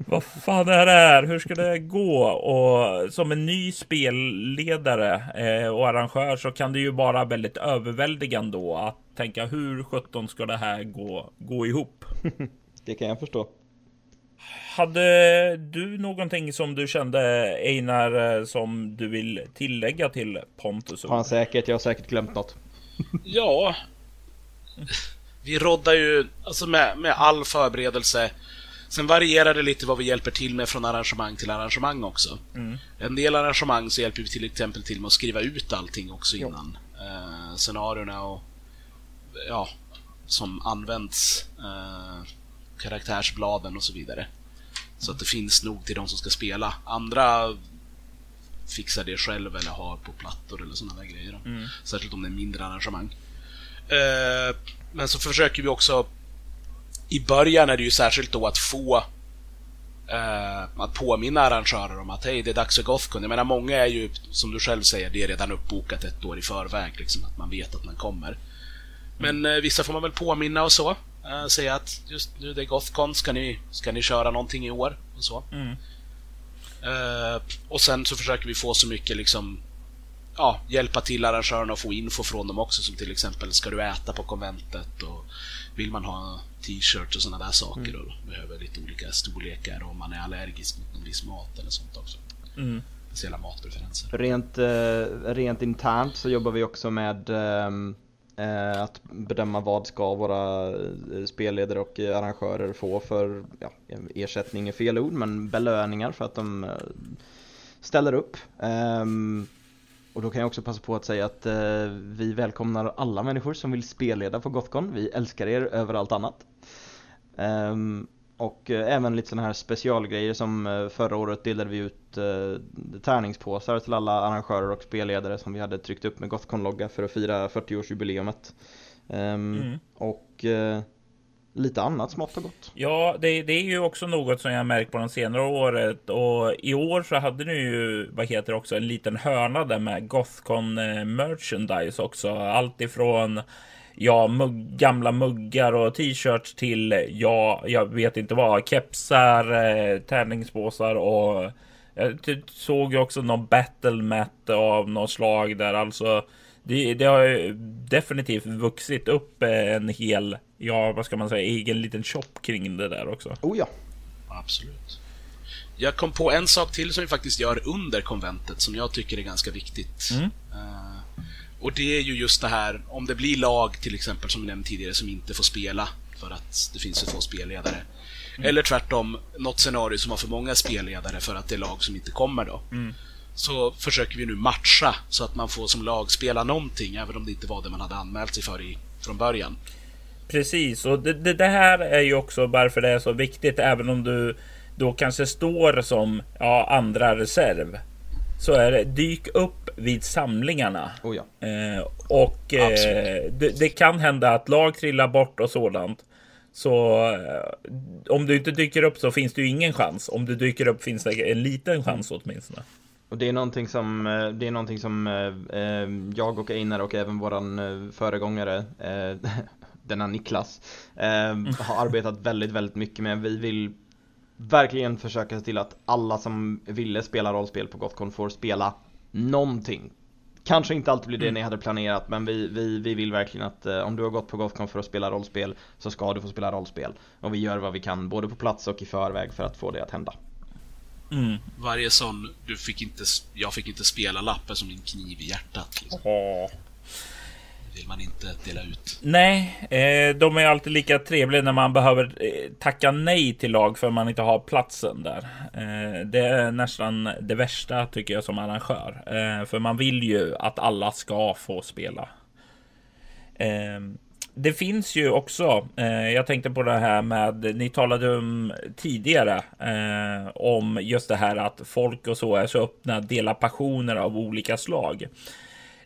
vad fan är det här? Hur ska det gå? Och som en ny spelledare eh, och arrangör så kan det ju vara väldigt överväldigande då att tänka hur sjutton ska det här gå, gå ihop? *laughs* det kan jag förstå. Hade du någonting som du kände Einar som du vill tillägga till Pontus? Har han säkert, jag har säkert glömt något. *laughs* ja, vi roddar ju alltså med, med all förberedelse Sen varierar det lite vad vi hjälper till med från arrangemang till arrangemang också. Mm. En del arrangemang så hjälper vi till exempel till med att skriva ut allting också innan. Eh, scenarierna och ja, som används. Eh, karaktärsbladen och så vidare. Så att det finns nog till de som ska spela. Andra fixar det själv eller har på plattor eller sådana där grejer. Mm. Särskilt om det är mindre arrangemang. Eh, men så försöker vi också i början är det ju särskilt då att få eh, att påminna arrangörer om att hej, det är dags för Gothcon. Jag menar, många är ju, som du själv säger, det är redan uppbokat ett år i förväg, liksom, att man vet att man kommer. Men eh, vissa får man väl påminna och så. Eh, säga att just nu det är Gothcon, ska ni, ska ni köra någonting i år? Och så. Mm. Eh, och sen så försöker vi få så mycket liksom ja, hjälpa till arrangörerna att få info från dem också, som till exempel ska du äta på konventet och vill man ha t-shirts och sådana där saker mm. och behöver lite olika storlekar och om man är allergisk mot någon viss mat eller sånt också. Mm. Speciella matpreferenser. Rent, eh, rent internt så jobbar vi också med eh, Eh, att bedöma vad ska våra eh, spelledare och eh, arrangörer få för ja, ersättning är fel ord men belöningar för att de eh, ställer upp. Ehm, och då kan jag också passa på att säga att eh, vi välkomnar alla människor som vill spelleda på Gothcon. Vi älskar er över allt annat. Ehm, och eh, även lite sådana här specialgrejer som eh, förra året delade vi ut eh, tärningspåsar till alla arrangörer och spelledare som vi hade tryckt upp med Gothcon-logga för att fira 40-årsjubileumet. Um, mm. Och eh, lite annat smått och gott. Ja, det, det, är ju också något som jag märkt på de senare året och i år så hade ni ju, vad heter det också, en liten hörna där med Gothcon eh, merchandise också. Allt ifrån ja, mugg, gamla muggar och t-shirts till ja, jag vet inte vad, kepsar, eh, tärningspåsar och jag såg ju också någon battle mat av något slag där alltså. Det, det har definitivt vuxit upp en hel ja, vad ska man säga, egen liten shop kring det där också. Oh ja. Absolut. Jag kom på en sak till som vi faktiskt gör under konventet som jag tycker är ganska viktigt. Mm. Uh, och det är ju just det här, om det blir lag till exempel, som vi nämnde tidigare, som inte får spela för att det finns för få spelledare. Mm. Eller tvärtom, något scenario som har för många spelledare för att det är lag som inte kommer då. Mm. Så försöker vi nu matcha så att man får som lag spela någonting, även om det inte var det man hade anmält sig för i, från början. Precis, och det, det, det, här är ju också varför det är så viktigt, även om du då kanske står som ja, andra reserv. Så är det, dyk upp vid samlingarna. Oh ja. eh, och eh, det, det, kan hända att lag trillar bort och sådant. Så eh, om du inte dyker upp så finns det ju ingen chans. Om du dyker upp finns det en liten chans åtminstone. Och det är någonting som, eh, det är någonting som eh, eh, jag och Einar och även våran föregångare *laughs* denna Niklas, har arbetat väldigt, väldigt mycket med. Vi vill verkligen försöka se till att alla som ville spela rollspel på Gothcon får spela någonting. Kanske inte alltid blir det mm. ni hade planerat men vi, vi, vi vill verkligen att eh, om du har gått på Gothcon för att spela rollspel så ska du få spela rollspel. Och vi gör vad vi kan både på plats och i förväg för att få det att hända. Mm. Varje sån, du fick inte, jag fick inte spela lappen som en kniv i hjärtat. Liksom. Oh vill man inte dela ut. Nej, eh, de är alltid lika trevliga när man behöver eh, tacka nej till lag för att man inte har platsen där. Eh, det är nästan det värsta tycker jag som arrangör. Eh, för man vill ju att alla ska få spela. Eh, det finns ju också, eh, jag tänkte på det här med, ni talade om tidigare eh, om just det här att folk och så är så öppna, delar passioner av olika slag.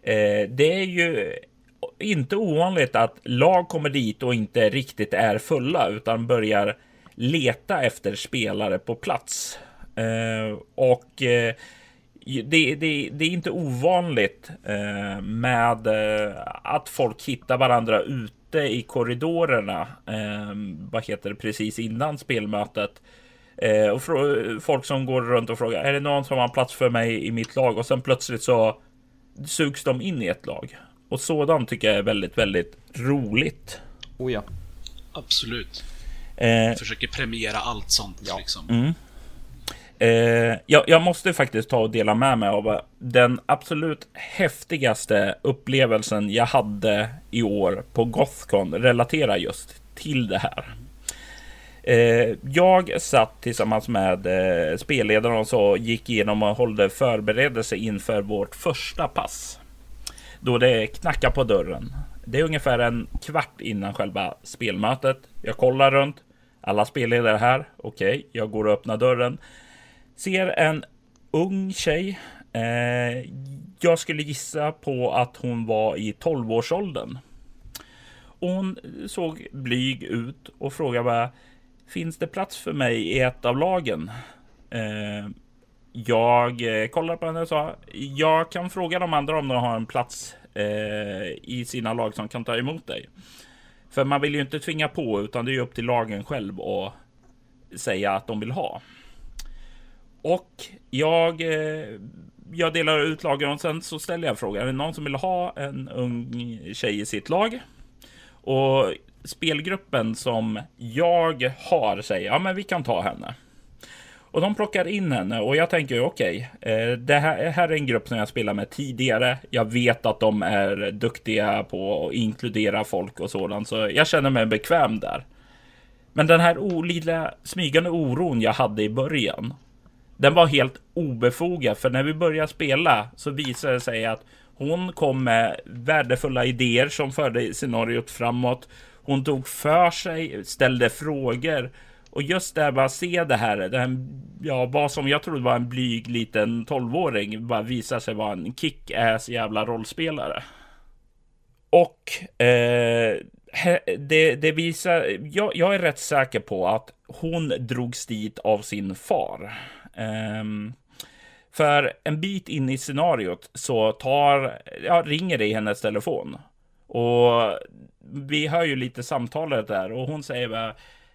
Eh, det är ju inte ovanligt att lag kommer dit och inte riktigt är fulla utan börjar leta efter spelare på plats. Eh, och eh, det, det, det, är inte ovanligt eh, med eh, att folk hittar varandra ute i korridorerna. Eh, vad heter det precis innan spelmötet. Eh, och folk som går runt och frågar är det någon som har plats för mig i mitt lag och sen plötsligt så sugs de in i ett lag. Och sådant tycker jag är väldigt, väldigt roligt. Oh ja. Absolut. Eh, Försöker premiera allt sånt ja. liksom. Mm. Eh, jag, jag, måste faktiskt ta och dela med mig av den absolut häftigaste upplevelsen jag hade i år på Gothcon relatera just till det här. Eh, jag satt tillsammans med eh, spelledaren och så gick igenom och hållde förberedelse inför vårt första pass. Då det knackar på dörren. Det är ungefär en kvart innan själva spelmötet. Jag kollar runt. Alla spelledare här. Okej, okay, jag går och öppnar dörren. Ser en ung tjej. Eh, jag skulle gissa på att hon var i 12-årsåldern. Hon såg blyg ut och frågade bara Finns det plats för mig i ett av lagen? Eh, jag eh, på henne och sa Jag kan fråga de andra om de har en plats eh, i sina lag som kan ta emot dig. För man vill ju inte tvinga på utan det är upp till lagen själv att säga att de vill ha. Och jag, eh, jag delar ut lagen och sen så ställer jag frågan. Är det någon som vill ha en ung tjej i sitt lag? Och spelgruppen som jag har säger ja, men vi kan ta henne. Och de plockar in henne och jag tänker okej, okay, det här, här, är en grupp som jag spelat med tidigare. Jag vet att de är duktiga på att inkludera folk och sådant, så jag känner mig bekväm där. Men den här olidliga smygande oron jag hade i början, den var helt obefogad. För när vi började spela så visade det sig att hon kom med värdefulla idéer som förde scenariot framåt. Hon tog för sig, ställde frågor. Och just där bara se det här, det här ja, vad som jag trodde var en blyg liten tolvåring, bara visar sig vara en kick-ass jävla rollspelare. Och eh, det, det, visar, jag, jag, är rätt säker på att hon drogs dit av sin far. Um, för en bit in i scenariot så tar, ja, ringer det i hennes telefon. Och vi hör ju lite samtalet där och hon säger bara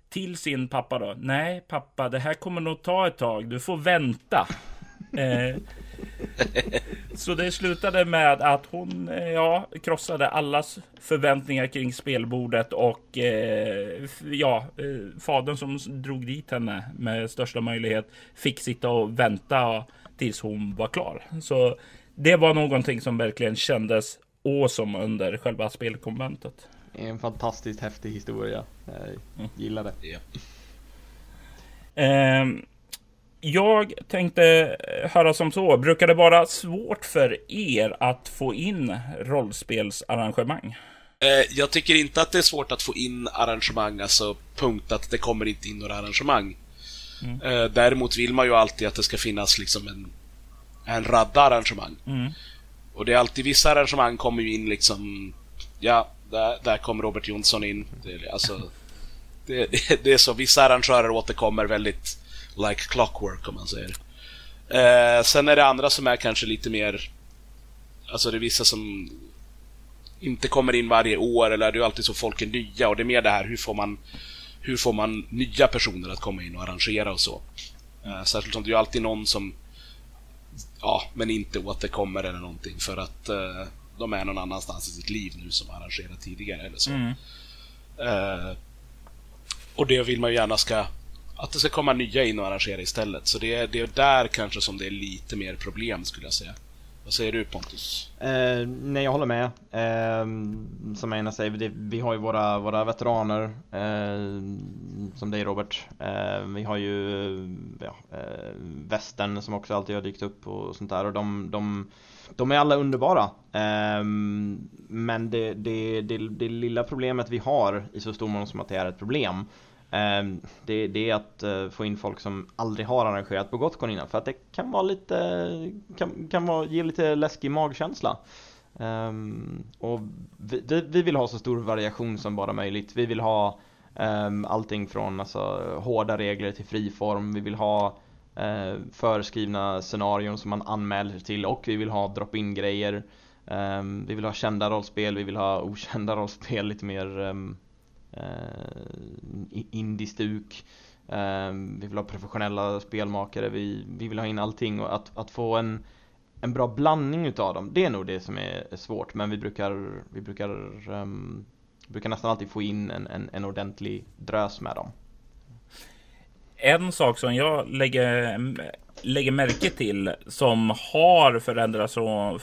till sin pappa då. Nej pappa, det här kommer nog ta ett tag. Du får vänta. *laughs* eh, så det slutade med att hon eh, ja, krossade allas förväntningar kring spelbordet och eh, ja, eh, fadern som drog dit henne med största möjlighet fick sitta och vänta tills hon var klar. Så det var någonting som verkligen kändes awesome under själva spelkonventet. En fantastiskt häftig historia. Jag mm. gillar det. Yeah. Eh, jag tänkte höra som så. Brukar det vara svårt för er att få in rollspelsarrangemang? Eh, jag tycker inte att det är svårt att få in arrangemang, alltså punkt att det kommer inte in några arrangemang. Mm. Eh, däremot vill man ju alltid att det ska finnas liksom en, en radda arrangemang. Mm. Och det är alltid vissa arrangemang kommer ju in liksom, ja, där, där kom Robert Jonsson in. Det, alltså, det, *laughs* det, är så, vissa arrangörer återkommer väldigt like clockwork om man säger. Eh, sen är det andra som är kanske lite mer, alltså det är vissa som inte kommer in varje år eller det är alltid så folk är nya och det är mer det här hur får man hur får man nya personer att komma in och arrangera och så. Eh, särskilt som det är alltid någon som ja, men inte återkommer eller någonting för att eh, de är någon annanstans i sitt liv nu som arrangerat tidigare eller så. Mm. Eh, och det vill man ju gärna ska att det ska komma nya in och arrangera istället. Så det är, det är där kanske som det är lite mer problem skulle jag säga. Vad säger du Pontus? Eh, nej, jag håller med. Eh, som Einar säger, det, vi har ju våra, våra veteraner, eh, som dig Robert. Eh, vi har ju ja, eh, västern som också alltid har dykt upp och sånt där. Och de, de, de är alla underbara. Ehm, men det, det, det, det lilla problemet vi har i så stor mån som att det är ett problem ehm, det, det, är att eh, få in folk som aldrig har arrangerat på Gotcon innan för att det kan vara lite, kan, kan vara, ge lite läskig magkänsla. Um, och vi, vi, vill ha så stor variation som bara möjligt. Vi vill ha allting från alltså, hårda regler till friform. Vi vill ha Eh, föreskrivna scenarion som man anmäler till och vi vill ha drop-in grejer. Ehm, vi vill ha kända rollspel, vi vill ha okända *laughs* rollspel, lite mer um, eh, indie-stuk. Eh, vi vill ha professionella spelmakare, vi, vi vill ha in allting och att, att få en, en bra blandning utav dem, det är nog det som är svårt. Men vi brukar, vi brukar, um, brukar nästan alltid få in en, en, en ordentlig drös med dem. En sak som jag lägger lägger märke till som har förändrats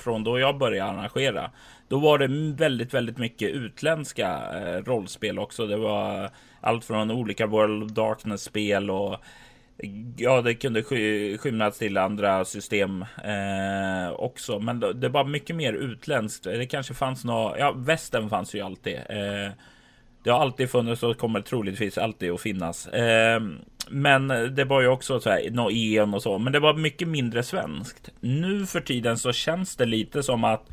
från, då jag började arrangera. Då var det väldigt, väldigt mycket utländska eh, rollspel också. Det var allt från olika World of Darkness-spel och Ja, det kunde sky skymnas till andra system eh, också, men det var mycket mer utländskt. Det kanske fanns något. Ja, västern fanns ju alltid. Eh, det har alltid funnits och kommer troligtvis alltid att finnas. Eh, men det var ju också så här, något EM och så, men det var mycket mindre svenskt. Nu för tiden så känns det lite som att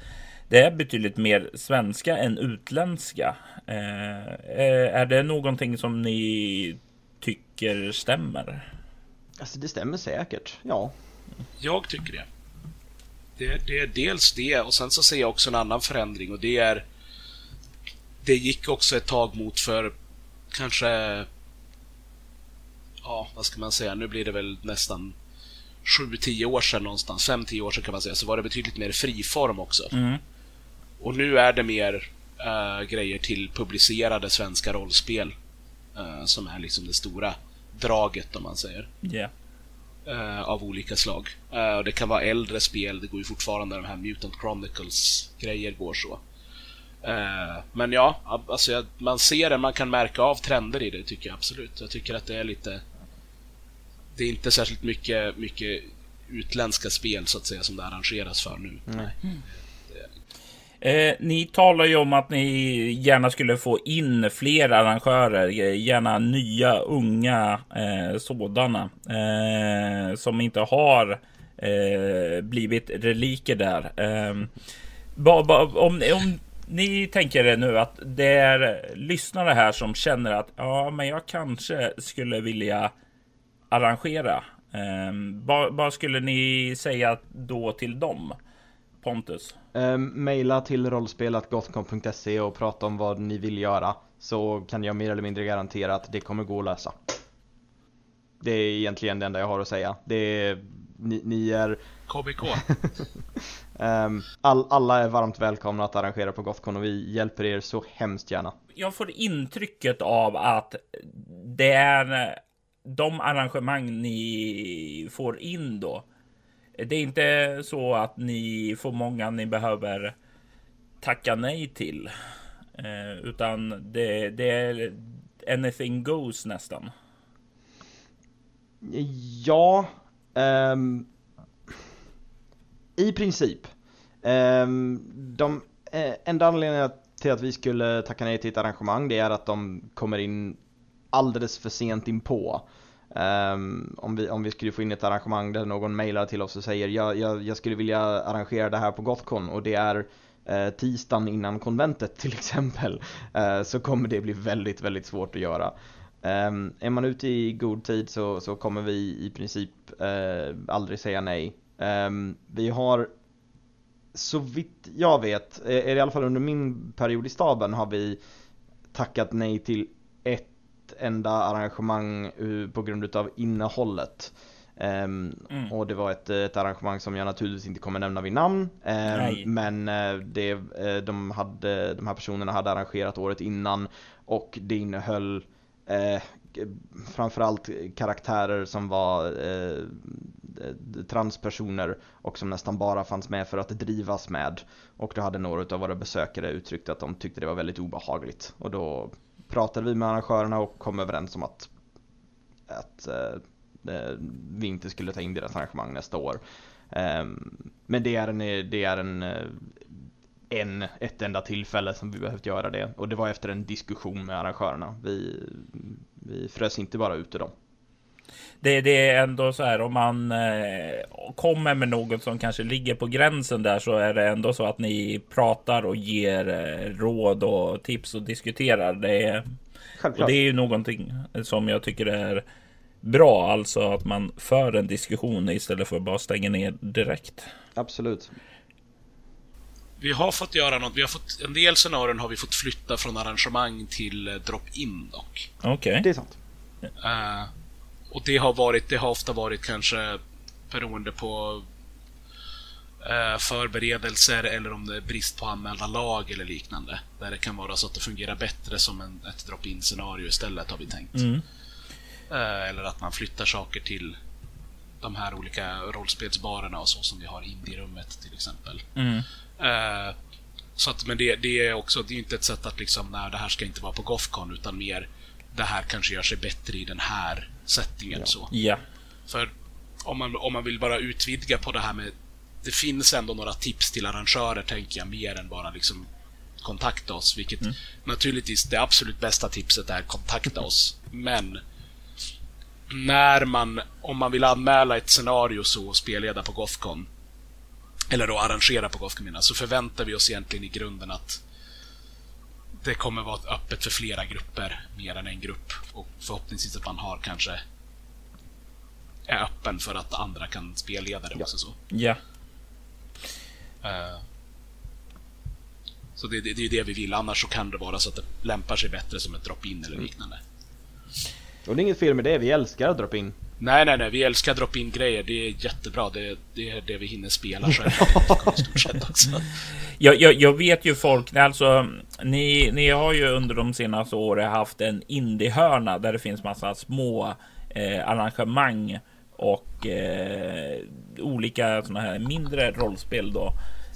det är betydligt mer svenska än utländska. Eh, eh är det någonting som ni tycker stämmer? Alltså det stämmer säkert, ja. Jag tycker det. Det, det är dels det och sen så ser jag också en annan förändring och det är Det gick också ett tag mot för kanske Ja, vad ska man säga? Nu blir det väl nästan 7-10 år sedan någonstans, 5-10 år sedan kan man säga, så var det betydligt mer friform också. Mm. Och nu är det mer äh, grejer till publicerade svenska rollspel. Äh, som är liksom det stora draget om man säger. Yeah. Uh, av olika slag. Uh, och det kan vara äldre spel, det går ju fortfarande de här Mutant Chronicles-grejer går så. Uh, men ja, alltså man ser det, man kan märka av trender i det tycker jag absolut. Jag tycker att det är lite... Det är inte särskilt mycket, mycket utländska spel så att säga som det arrangeras för nu. Nej. Mm. Eh, ni talar ju om att ni gärna skulle få in fler arrangörer, gärna nya unga eh, sådana eh, som inte har eh, blivit reliker där. Eh, ba, ba, om, om ni tänker er nu att det är lyssnare här som känner att ja, men jag kanske skulle vilja arrangera. Eh, vad, vad skulle ni säga då till dem? Pontus? Eh, maila till rollspelatgothcom.se och prata om vad ni vill göra. Så kan jag mer eller mindre garantera att det kommer gå att lösa. Det är egentligen det enda jag har att säga. Det är, ni, ni är... KBK. um, *laughs* all, alla är varmt välkomna att arrangera på Gothcon och vi hjälper er så hemskt gärna. Jag får intrycket av att det är de arrangemang ni får in då det är inte så att ni får många ni behöver tacka nej till. Eh, utan det, det är anything goes nästan. Ja, um, i princip. Ehm, de eh, enda anledningen till att vi skulle tacka nej till ett arrangemang det är att de kommer in alldeles för sent inpå. Um, om, vi, om vi skulle få in ett arrangemang där någon mejlar till oss och säger jag, jag, jag skulle vilja arrangera det här på Gothcon och det är uh, tisdagen innan konventet till exempel uh, *laughs* så kommer det bli väldigt, väldigt svårt att göra. Um, är man ute i god tid så, så kommer vi i princip uh, aldrig säga nej. Um, vi har så vitt jag vet, är i alla fall under min period i staben har vi tackat nej till ett enda arrangemang eh, på grund utav innehållet. Um, mm. Och det var ett, ett arrangemang som jag naturligtvis inte kommer nämna vid namn. Um, men uh, det, uh, de, hade, de här personerna hade arrangerat året innan och det innehöll uh, framförallt karaktärer som var uh, Eh, transpersoner och som nästan bara fanns med för att drivas med. Och då hade några av våra besökare uttryckt att de tyckte det var väldigt obehagligt. Och då pratade vi med arrangörerna och kom överens om att, att eh, eh vi inte skulle ta in deras arrangemang nästa år. Eh, men det är en, det är en, eh, en, ett enda tillfälle som vi behövt göra det och det var efter en diskussion med arrangörerna. Vi, vi frös inte bara ute dem. Det, det, är ändå så här om man eh, kommer med något som kanske ligger på gränsen där så är det ändå så att ni pratar och ger eh, råd och tips och diskuterar. Det är, och det är ju någonting som jag tycker är bra, alltså att man för en diskussion istället för att bara stänga ner direkt. Absolut. Vi har fått göra något. Vi har fått, en del scenarion har vi fått flytta från arrangemang till eh, drop-in dock. Okej. Okay. Det är sant. Uh, och det har, varit, det har ofta varit kanske beroende på eh, förberedelser eller om det är brist på anmälda lag eller liknande. Där det kan vara så att det fungerar bättre som en, ett drop-in scenario istället har vi tänkt. Mm. Eh, eller att man flyttar saker till de här olika rollspelsbarerna och så som vi har i Indie-rummet till exempel. Mm. Eh, så att, men det, det är också, det är inte ett sätt att liksom, nej, det här ska inte vara på Gothcon, utan mer, det här kanske gör sig bättre i den här settingen. Ja. Så. Ja. För om man, om man vill bara utvidga på det här med... Det finns ändå några tips till arrangörer, tänker jag, mer än bara liksom kontakta oss. Vilket Mm. naturligtvis, det absolut bästa tipset är kontakta oss. Men när man, om man vill anmäla ett scenario så och spelleda på Gothcon, eller då arrangera på Gothcon så förväntar vi oss egentligen i grunden att det kommer vara öppet för flera grupper, mer än en grupp. Och förhoppningsvis att man har kanske är öppen för att andra kan spelleda det Ja. också. Så, Ja. Eh, så det, det, det är ju det vi vill, annars så kan det vara så att det lämpar sig bättre som ett drop-in eller liknande. Och det är inget fel med det, vi älskar att droppa in. Nej, nej, nej, vi älskar drop-in grejer. Det är jättebra. Det, det är det vi hinner spela själva. *laughs* Jag, jag, jag vet ju folk, alltså ni, ni har ju under de senaste åren haft en indiehörna där det finns massa små eh, arrangemang och eh, olika såna här mindre rollspel då.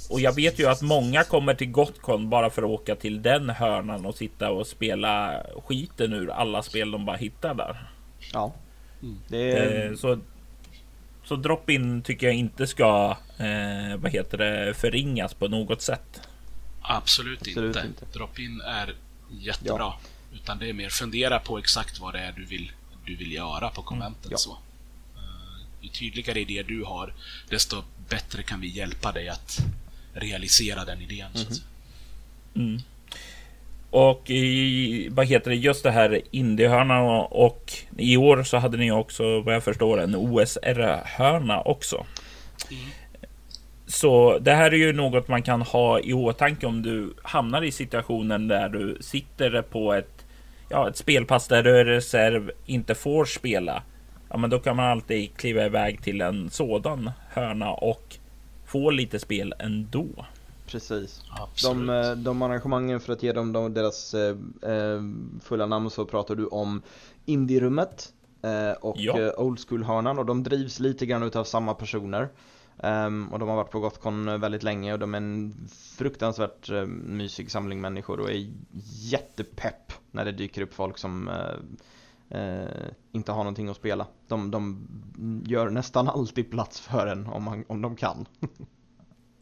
Och jag vet ju att många kommer till Gotcon bara för att åka till den hörnan och sitta och spela skiten ur alla spel de bara hittar där. Ja. Det är, Eh, så så drop-in tycker jag inte ska eh, vad heter det förringas på något sätt. Absolut, Absolut inte. inte. Drop-in är jättebra. Ja. Utan det är mer fundera på exakt vad det är du vill, du vill göra på konventet. ja. Så. Eh, Ju tydligare idé du har, desto bättre kan vi hjälpa dig att realisera den idén. Så Mhm. att säga. Mm. Och i, vad heter det, just det här indiehörnan och, och i år så hade ni också vad jag förstår en OSR-hörna också. Mm. Så det här är ju något man kan ha i åtanke om du hamnar i situationen där du sitter på ett, ja, ett spelpass där du är reserv inte får spela. Ja, men då kan man alltid kliva iväg till en sådan hörna och få lite spel ändå precis. Absolut. De, eh, de arrangemangen för att ge dem de, deras eh, eh, fulla namn så pratar du om Indierummet eh, och Ja. eh, Old School-hörnan och de drivs lite grann utav samma personer. Ehm, och de har varit på Gothcon väldigt länge och de är en fruktansvärt eh, mysig samling människor och är jättepepp när det dyker upp folk som eh, eh, inte har någonting att spela. De, de gör nästan alltid plats för en om, man, om de kan. *laughs*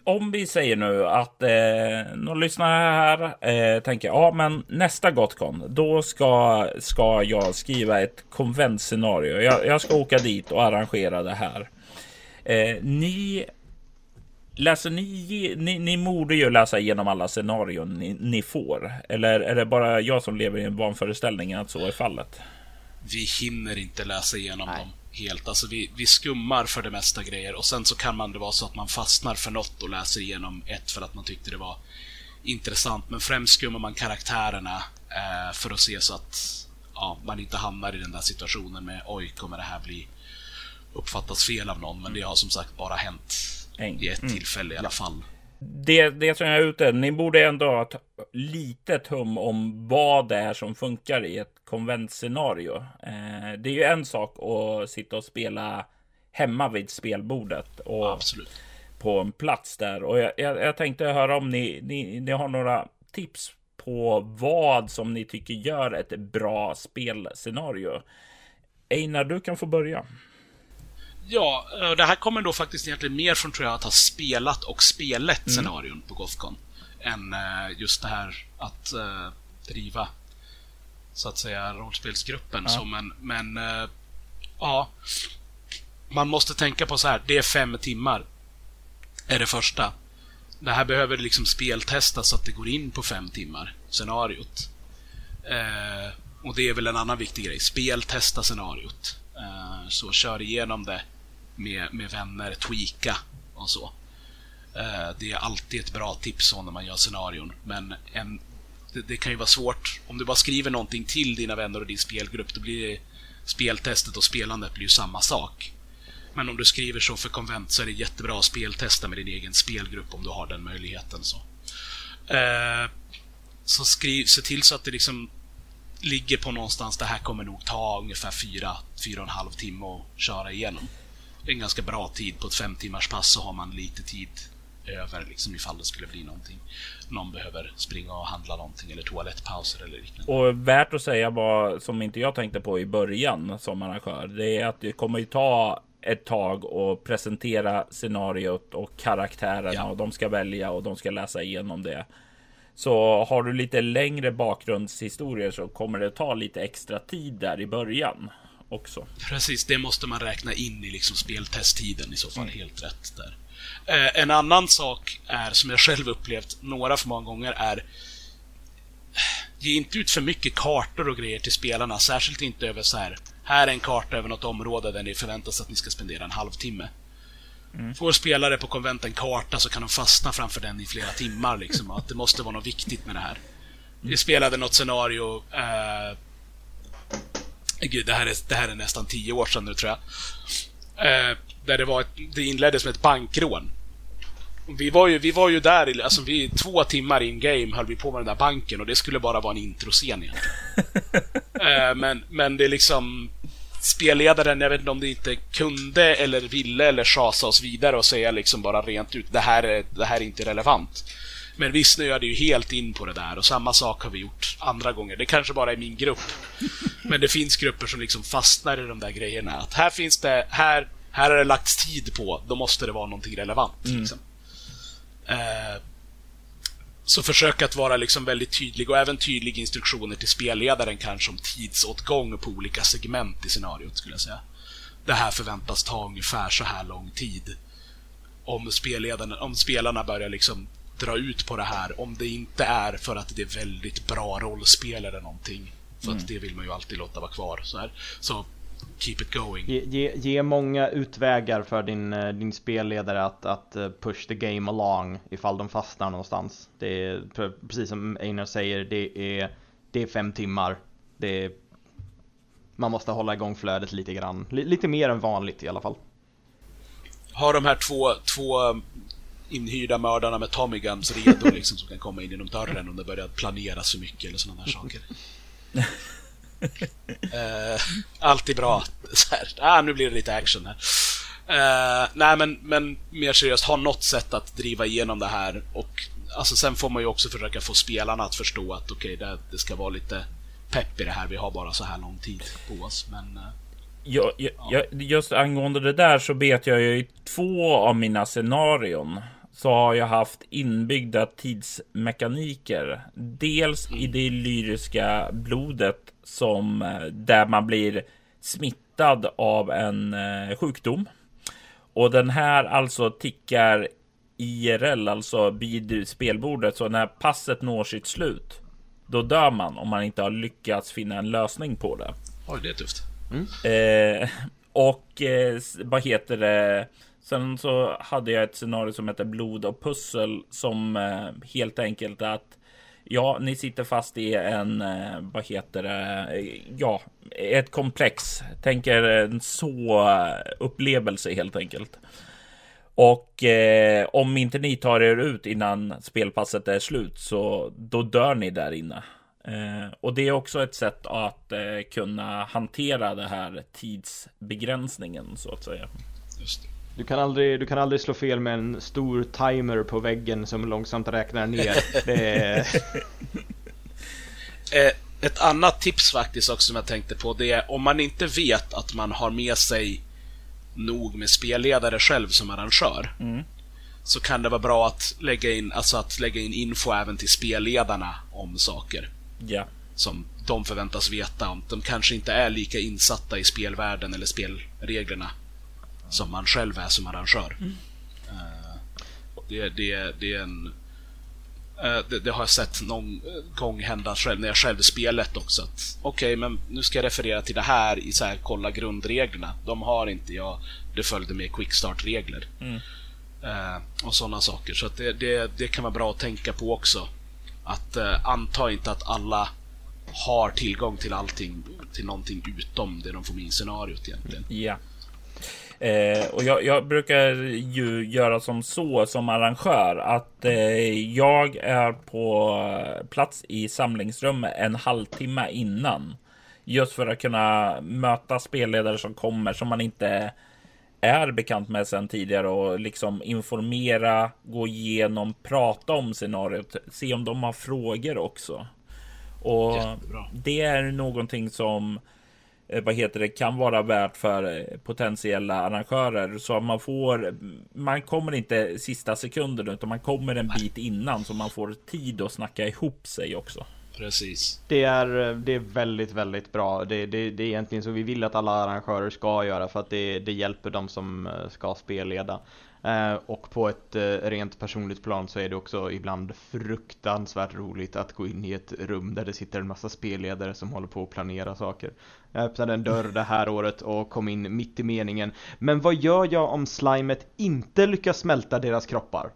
om vi säger nu att eh, någon lyssnare här eh, tänker ja, men nästa Gotcon, då ska, ska jag skriva ett konventscenario. Jag, jag ska åka dit och arrangera det här. Eh, ni läser ni, ni, ni borde ju läsa igenom alla scenarion ni, ni får. Eller är det bara jag som lever i en vanföreställning att så är fallet? vi hinner inte läsa igenom Nej. dem helt. Alltså vi, vi skummar för det mesta grejer och sen så kan man det vara så att man fastnar för något och läser igenom ett för att man tyckte det var intressant. Men främst skummar man karaktärerna eh, för att se så att ja, man inte hamnar i den där situationen med oj, kommer det här bli uppfattas fel av någon? Men det har som sagt bara hänt En. i ett Mm. tillfälle i alla fall. Det, det som jag är ute, ni borde ändå ha ett litet hum om vad det är som funkar i ett konventscenario. Eh, det är ju en sak att sitta och spela hemma vid spelbordet och Absolut. på en plats där. Och jag, jag, jag tänkte höra om ni, ni, ni har några tips på vad som ni tycker gör ett bra spelscenario. Einar, du kan få börja. Ja, det här kommer då faktiskt egentligen mer från tror jag att ha spelat och spelet scenarion på Gothcon. Än eh, just det här att eh, driva så att säga rollspelsgruppen. Ja. Så, men, men eh, ja. Man måste tänka på så här, det är fem timmar. Är det första. Det här behöver liksom speltestas så att det går in på fem timmar, scenariot. Eh, och det är väl en annan viktig grej. Speltesta scenariot. Så kör igenom det med, med vänner, tweaka och så. Eh, det är alltid ett bra tips så när man gör scenarion. Men en, det, det kan ju vara svårt. Om du bara skriver någonting till dina vänner och din spelgrupp, då blir speltestet och spelandet blir ju samma sak. Men om du skriver så för konvent så är det jättebra att speltesta med din egen spelgrupp om du har den möjligheten. Så, eh, så skriv, se till så att det liksom ligger på någonstans, det här kommer nog ta ungefär fyra, fyra och en halv timme att köra igenom en ganska bra tid. På ett fem timmars pass så har man lite tid över liksom ifall det skulle bli någonting. Någon behöver springa och handla någonting eller toalettpauser eller liknande. Och värt att säga vad som inte jag tänkte på i början som arrangör. Det är att det kommer ju ta ett tag och presentera scenariot och karaktärerna ja. och de ska välja och de ska läsa igenom det. Så har du lite längre bakgrundshistorier så kommer det ta lite extra tid där i början också. Precis, det måste man räkna in i liksom speltesttiden i så fall. Mm. Helt rätt där. Eh, en annan sak är, som jag själv upplevt några för många gånger, är Ge inte ut för mycket kartor och grejer till spelarna, särskilt inte över så här. Här är en karta över något område där ni förväntas att ni ska spendera en halvtimme. Mm. Får spelare på konvent en karta så kan de fastna framför den i flera timmar. Liksom, att det måste vara något viktigt med det här. Mm. Vi spelade något scenario... Eh, gud, det här, är, det här är nästan tio år sedan nu, tror jag. Eh, där det, var ett, det inleddes med ett bankrån. Vi var ju, vi var ju där, alltså vi, två timmar in game höll vi på med den där banken och det skulle bara vara en introscen egentligen. *laughs* eh, men, men det är liksom spelledaren, jag vet inte om det inte kunde eller ville eller chasa oss vidare och säga liksom bara rent ut det här är, det här är inte relevant. Men vi snöade ju helt in på det där och samma sak har vi gjort andra gånger. Det kanske bara är min grupp. Men det finns grupper som liksom fastnar i de där grejerna. Att här finns det, här, här har det lagts tid på, då måste det vara någonting relevant. Mm. Liksom. Eh, så försök att vara liksom väldigt tydlig och även tydliga instruktioner till spelledaren kanske om tidsåtgång på olika segment i scenariot skulle jag säga. Det här förväntas ta ungefär så här lång tid. Om, spelledaren, om spelarna börjar liksom dra ut på det här, om det inte är för att det är väldigt bra rollspel eller någonting. För mm. att det vill man ju alltid låta vara kvar. Så, här. så keep it going. Ge, ge, ge, många utvägar för din, eh, din spelledare att, att eh, push the game along ifall de fastnar någonstans. Det är precis som Einar säger, det är, det är fem timmar. Det är, man måste hålla igång flödet lite grann. Lite mer än vanligt i alla fall. Har de här två, två inhyrda mördarna med Tommy Guns redo liksom som kan komma in genom dörren om det börjar planeras för mycket eller sådana där saker. *laughs* uh, alltid bra. Så här, ah, nu blir det lite action här. Uh, nej, men, men mer seriöst, ha något sätt att driva igenom det här. Och alltså, Sen får man ju också försöka få spelarna att förstå att okej, okay, det, det, ska vara lite pepp i det här. Vi har bara så här lång tid på oss. Men, uh, ja, ja, just angående det där så vet jag ju i två av mina scenarion så har jag haft inbyggda tidsmekaniker. Dels i det lyriska blodet som eh, där man blir smittad av en eh, sjukdom. Och den här alltså tickar IRL, alltså vid spelbordet. Så när passet når sitt slut, då dör man om man inte har lyckats finna en lösning på det. Oj, det är tufft. Mm. Eh, och eh, vad heter det? Sen så hade jag ett scenario som heter blod och pussel som eh, helt enkelt att Ja, ni sitter fast i en, eh, vad heter det, eh, ja, ett komplex. Tänker en så upplevelse helt enkelt. Och eh, om inte ni tar er ut innan spelpasset är slut så då dör ni där inne. Eh, och det är också ett sätt att eh, kunna hantera det här tidsbegränsningen så att säga. Just det. Du kan, aldrig, du kan aldrig slå fel med en stor timer på väggen som långsamt räknar ner. *laughs* Är... Eh, ett annat tips faktiskt också som jag tänkte på, det är om man inte vet att man har med sig nog med spelledare själv som arrangör. Mm. Så kan det vara bra att lägga in, alltså att lägga in info även till spelledarna om saker. Ja. Som de förväntas veta om. De kanske inte är lika insatta i spelvärlden eller spelreglerna som man själv är som arrangör. Mm. Uh, det, det, det är en... Uh, det, det, har jag sett någon gång hända själv när jag själv spelat också. Okej, okay, men nu ska jag referera till det här i så här, kolla grundreglerna. De har inte jag. Det följde med quickstart-regler. Mm. Uh, och sådana saker. Så det, det, det, kan vara bra att tänka på också. Att eh, anta inte att alla har tillgång till allting, till någonting utom det de får med i scenariot egentligen. Ja. Eh, och jag, jag, brukar ju göra som så som arrangör att eh, jag är på eh, plats i samlingsrummet en halvtimme innan. Just för att kunna möta spelledare som kommer som man inte är bekant med sedan tidigare och liksom informera, gå igenom, prata om scenariot, se om de har frågor också. Och Jättebra. det är någonting som eh, vad heter det, kan vara värt för eh, potentiella arrangörer. Så man får, man kommer inte sista sekunden utan man kommer en bit innan så man får tid att snacka ihop sig också. Precis. Det är, det är väldigt, väldigt bra. Det, det, det är egentligen så vi vill att alla arrangörer ska göra för att det, det hjälper dem som eh, ska spelleda. Eh, och på ett eh, rent personligt plan så är det också ibland fruktansvärt roligt att gå in i ett rum där det sitter en massa spelledare som håller på att planera saker. Jag öppnade en dörr det här året och kom in mitt i meningen. Men vad gör jag om slimet inte lyckas smälta deras kroppar?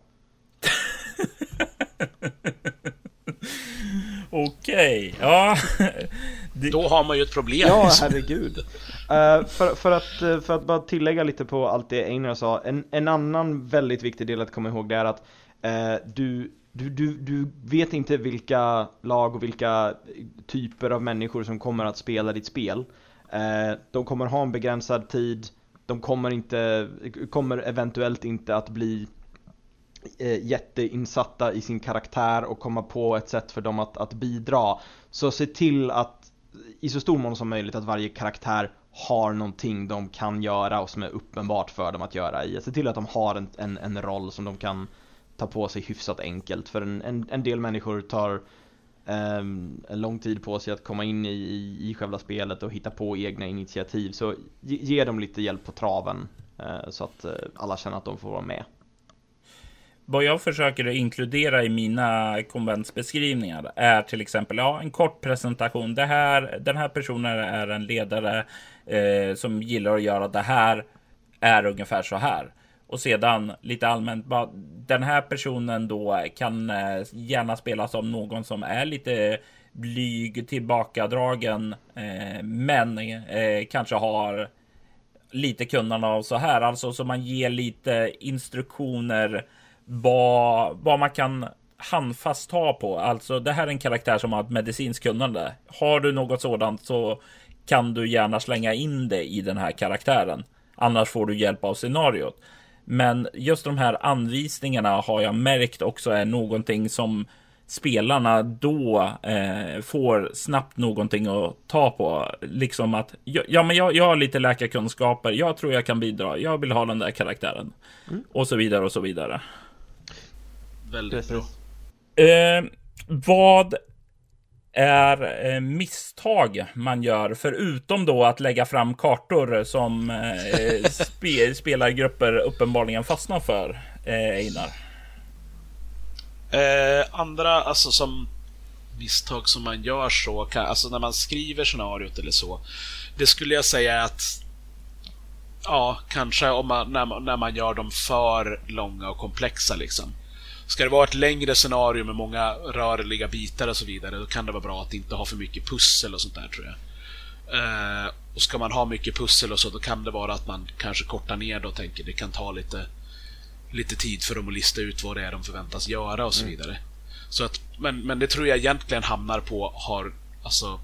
*laughs* Okej, ja. *laughs* Det... Då har man ju ett problem. Ja, herregud. Uh, för, för, att, uh, för att bara tillägga lite på allt det Einar sa. En, en annan väldigt viktig del att komma ihåg det är att uh, du, du, du, du vet inte vilka lag och vilka typer av människor som kommer att spela ditt spel. de kommer ha en begränsad tid. De kommer, inte, kommer eventuellt inte att bli eh, Eh, jätteinsatta i sin karaktär och komma på ett sätt för dem att, att bidra. Så se till att i så stor mån som möjligt att varje karaktär har någonting de kan göra och som är uppenbart för dem att göra i. Se till att de har en, en, en roll som de kan ta på sig hyfsat enkelt. För en, en, en del människor tar ehm, en lång tid på sig att komma in i, i, i själva spelet och hitta på egna initiativ. Så ge, ge dem lite hjälp på traven eh, så att eh, alla känner att de får vara med vad jag försöker inkludera i mina konventsbeskrivningar är till exempel ja, en kort presentation. Det här, den här personen är en ledare eh, som gillar att göra det här, är ungefär så här. Och sedan lite allmänt, bara, den här personen då kan eh, gärna spelas av någon som är lite blyg, tillbakadragen, eh, men eh, kanske har lite kunnande av så här, alltså så man ger lite instruktioner vad, vad man kan handfast ta på. Alltså det här är en karaktär som har ett medicinskt kunnande. Har du något sådant så kan du gärna slänga in det i den här karaktären. Annars får du hjälp av scenariot. Men just de här anvisningarna har jag märkt också är någonting som spelarna då eh, får snabbt någonting att ta på. Liksom att ja, men jag, jag har lite läkarkunskaper. Jag tror jag kan bidra. Jag vill ha den där karaktären mm. och så vidare och så vidare. Väldigt Precis. bra. Eh, vad är eh, misstag man gör förutom då att lägga fram kartor som eh, *laughs* spe, spelargrupper uppenbarligen fastnar för, eh, Einar? Eh, andra, alltså som misstag som man gör så, kan, alltså när man skriver scenariot eller så. Det skulle jag säga att Ja, kanske om man, när, när man gör dem för långa och komplexa liksom. Ska det vara ett längre scenario med många rörliga bitar och så vidare, då kan det vara bra att inte ha för mycket pussel och sånt där tror jag. Uh, och ska man ha mycket pussel och så, då kan det vara att man kanske kortar ner det och tänker det kan ta lite, lite tid för dem att lista ut vad det är de förväntas göra och så mm. vidare. Så att, men, men det tror jag egentligen hamnar på har, alltså,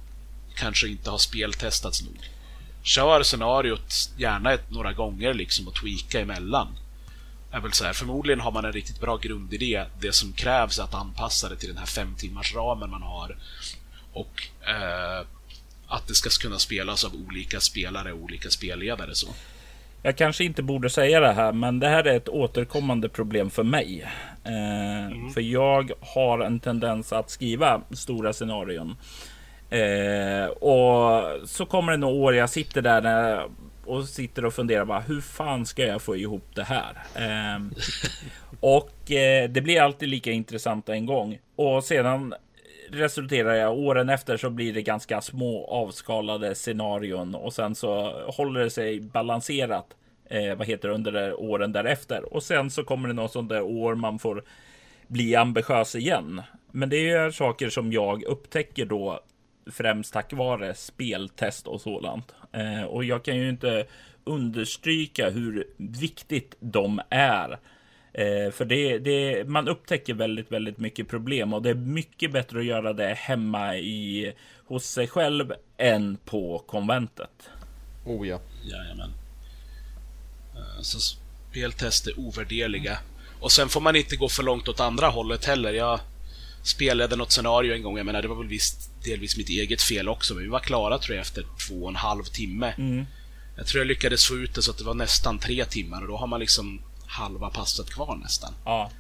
kanske inte har speltestats nog. Kör scenariot gärna ett, några gånger liksom och tweaka emellan är väl så här, förmodligen har man en riktigt bra grundidé. Det som krävs är att anpassa det till den här fem timmars ramen man har. Och eh, att det ska kunna spelas av olika spelare och olika spelledare. Så. Jag kanske inte borde säga det här, men det här är ett återkommande problem för mig. Eh, mm. För jag har en tendens att skriva stora scenarion. Eh, och så kommer det några år jag sitter där när och sitter och funderar bara hur fan ska jag få ihop det här? Eh, och eh, det blir alltid lika intressant en gång och sedan resulterar jag åren efter så blir det ganska små avskalade scenarion och sen så håller det sig balanserat. Eh, vad heter det under åren därefter och sen så kommer det något sånt där år man får bli ambitiös igen. Men det är saker som jag upptäcker då främst tack vare speltest och sådant. Eh, och jag kan ju inte understryka hur viktigt de är. Eh, för det, det, man upptäcker väldigt, väldigt mycket problem och det är mycket bättre att göra det hemma i, hos sig själv än på konventet. Oh ja. Jajamän. Eh, så speltest är ovärderliga. Och sen får man inte gå för långt åt andra hållet heller. Jag spelade något scenario en gång, jag menar det var väl visst delvis mitt eget fel också, men vi var klara tror jag efter två och en halv timme. Mm. Jag tror jag lyckades få ut det så att det var nästan tre timmar och då har man liksom halva passet kvar nästan. Ja.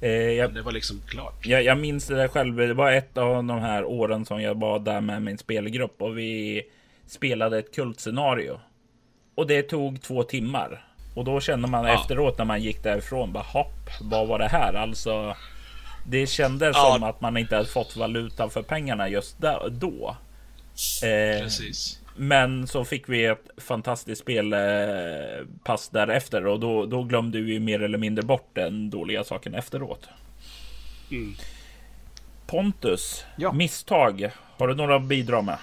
Eh, jag, det var liksom klart. Jag, jag minns det där själv. Det var ett av de här åren som jag var där med min spelgrupp och vi spelade ett kultscenario. Och det tog två timmar. Och då kände man ja. efteråt när man gick därifrån, bara hopp, vad var det här? Alltså, det kändes ja. som att man inte hade fått valuta för pengarna just då. Eh, Precis. Men så fick vi ett fantastiskt spelpass därefter och då, då glömde vi mer eller mindre bort den dåliga saken efteråt. Mm. Pontus, ja. misstag. Har du några att bidra med?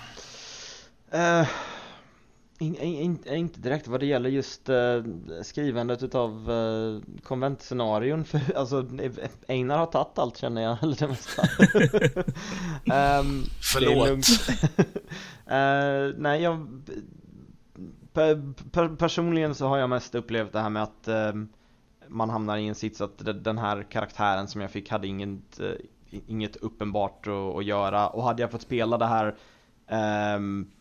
Uh, in, in, in, inte direkt vad det gäller just uh, skrivandet utav uh, konventscenarion för *laughs* alltså Einar har tagit allt känner jag, *laughs* eller det mesta. *laughs* Um, Förlåt. uh, Nej jag per, per, Personligen så har jag mest upplevt det här med att uh, man hamnar i en sits att den här karaktären som jag fick hade inget, uh, inget uppenbart att, att, göra. Och hade jag fått spela det här um,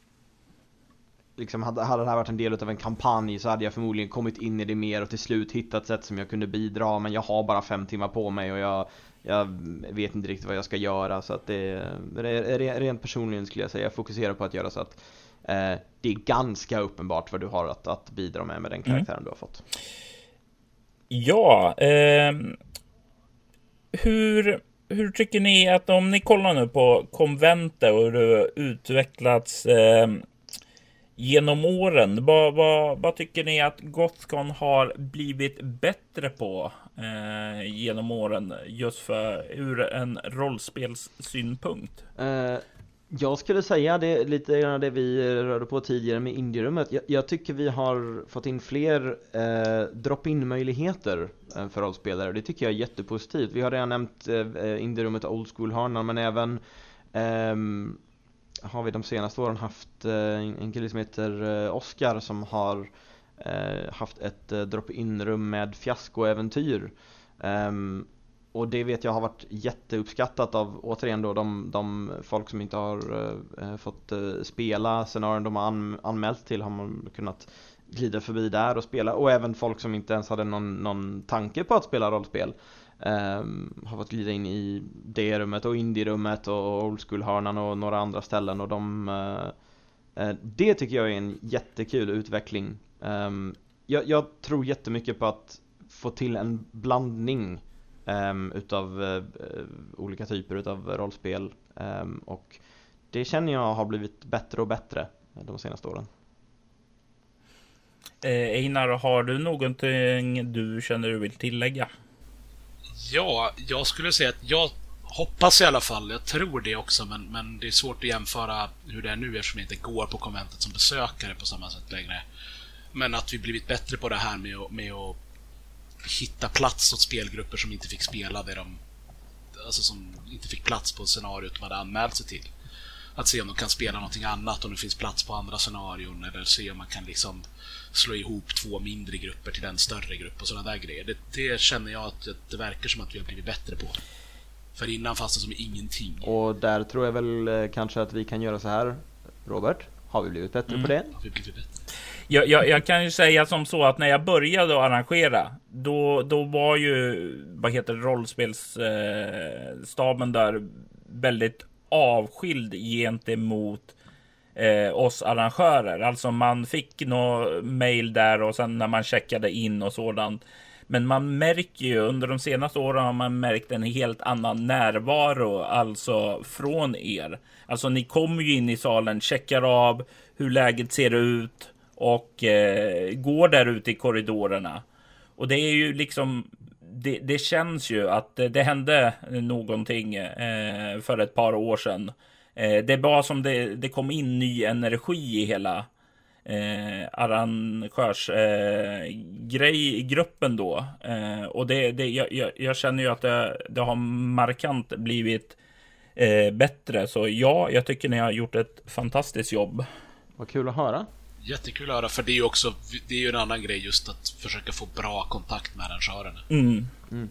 liksom hade, hade det här varit en del av en kampanj så hade jag förmodligen kommit in i det mer och till slut hittat sätt som jag kunde bidra men jag har bara fem timmar på mig och jag, jag vet inte riktigt vad jag ska göra så att det, rent personligen skulle jag säga jag fokuserar på att göra så att eh, det är ganska uppenbart vad du har att, att bidra med med den mm. karaktären mm. du har fått. Ja, eh, hur hur tycker ni att om ni kollar nu på konventet och hur det har utvecklats eh, genom åren. Vad, vad, vad tycker ni att Gothcon har blivit bättre på eh, genom åren just för ur en rollspelssynpunkt? Eh, jag skulle säga det lite grann det vi rörde på tidigare med indierummet. Jag, jag tycker vi har fått in fler eh, drop-in möjligheter eh, för rollspelare. Det tycker jag är jättepositivt. Vi har redan nämnt eh, eh indierummet Old School-hörnan men även ehm, har vi de senaste åren haft eh, en kille som heter eh, Oskar som har eh, haft ett drop-in rum med fiaskoäventyr. Ehm, och det vet jag har varit jätteuppskattat av återigen då de, de folk som inte har fått spela scenarion de har anmält till har man kunnat glida förbi där och spela. Och även folk som inte ens hade någon, någon tanke på att spela rollspel. Um, har fått glida in i det rummet och indie-rummet och old school-hörnan och några andra ställen och de uh, uh, Det tycker jag är en jättekul utveckling. Um, jag, jag, tror jättemycket på att få till en blandning um, utav uh, olika typer utav rollspel. Och det känner jag har blivit bättre och bättre de senaste åren. Einar, har du någonting du känner du vill tillägga? Ja, jag skulle säga att jag hoppas i alla fall, jag tror det också, men, men det är svårt att jämföra hur det är nu eftersom jag inte går på konventet som besökare på samma sätt längre. Men att vi blivit bättre på det här med att, med att hitta plats åt spelgrupper som inte fick spela det de... Alltså som inte fick plats på scenariot de hade anmält sig till. Att se om de kan spela någonting annat, om det finns plats på andra scenarion, eller se om man kan liksom slå ihop två mindre grupper till en större grupp och sådana där grejer. Det, det känner jag att det verkar som att vi har blivit bättre på. För innan fanns det som ingenting. Och där tror jag väl eh, kanske att vi kan göra så här, Robert. Har vi blivit bättre mm. på det? Har vi blivit bättre? Jag, jag, jag, kan ju säga som så att när jag började att arrangera, då, då var ju, vad heter det, rollspelsstaben eh, där väldigt avskild gentemot eh, oss arrangörer. Alltså man fick något mail där och sen när man checkade in och sådant. Men man märker ju under de senaste åren har man märkt en helt annan närvaro, alltså från er. Alltså ni kommer ju in i salen, checkar av hur läget ser ut och eh, går där ute i korridorerna. Och det är ju liksom det, det känns ju att det, det hände någonting eh, för ett par år sedan Eh, det var som det, det kom in ny energi i hela eh, arrangörsgruppen eh, då. Eh, och det, det, jag, jag, känner ju att det, det har markant blivit eh, bättre. Så ja, jag tycker ni har gjort ett fantastiskt jobb. Vad kul att höra. Jättekul att höra, för det är ju också det är ju en annan grej just att försöka få bra kontakt med arrangörerna. Mm. Mm.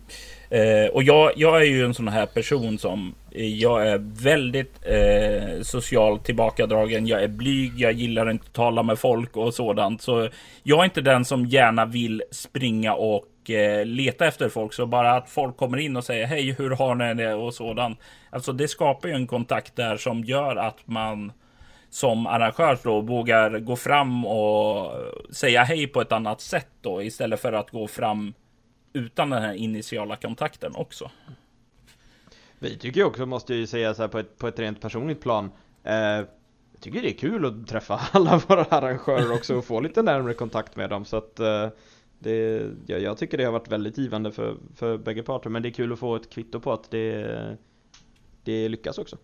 Eh, och jag, jag är ju en sån här person som eh, jag är väldigt eh, socialt tillbakadragen. Jag är blyg. Jag gillar inte att tala med folk och sådant. Så jag är inte den som gärna vill springa och eh, leta efter folk. Så bara att folk kommer in och säger hej, hur har ni det och sådant. Alltså det skapar ju en kontakt där som gör att man som arrangör då vågar gå fram och säga hej på ett annat sätt då istället för att gå fram utan den här initiala kontakten också. Vi tycker också, måste jag ju säga så här på ett, på ett rent personligt plan eh, Jag tycker det är kul att träffa *laughs* alla våra arrangörer också och få lite närmare kontakt med dem så att eh, det, jag, jag tycker det har varit väldigt givande för, för bägge parter men det är kul att få ett kvitto på att det, det lyckas också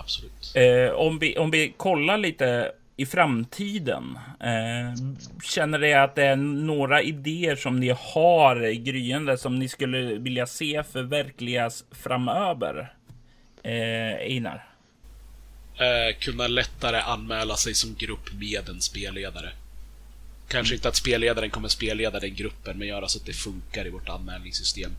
Absolut. Eh, om, vi, om vi kollar lite i framtiden. Eh, känner ni att det är några idéer som ni har gryende som ni skulle vilja se förverkligas framöver? Eh, Einar? Eh, kunna lättare anmäla sig som grupp med en spelledare. Kanske mm. inte att spelledaren kommer spelleda den gruppen, men göra så att det funkar i vårt anmälningssystem.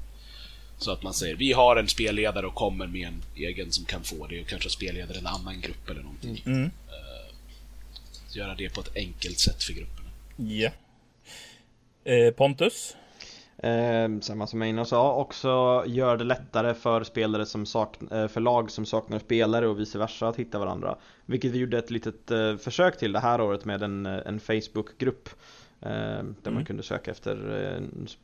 Så att man säger vi har en spelledare och kommer med en egen som kan få det och kanske spelleder en annan grupp eller någonting. Mm. Göra det på ett enkelt sätt för grupperna. Ja. Eh, Pontus? Eh, samma som Einar sa, också gör det lättare för spelare som saknar, eh, för lag som saknar spelare och vice versa att hitta varandra. Vilket vi gjorde ett litet eh, försök till det här året med en, eh, en Facebookgrupp Eh, där mm. man kunde söka efter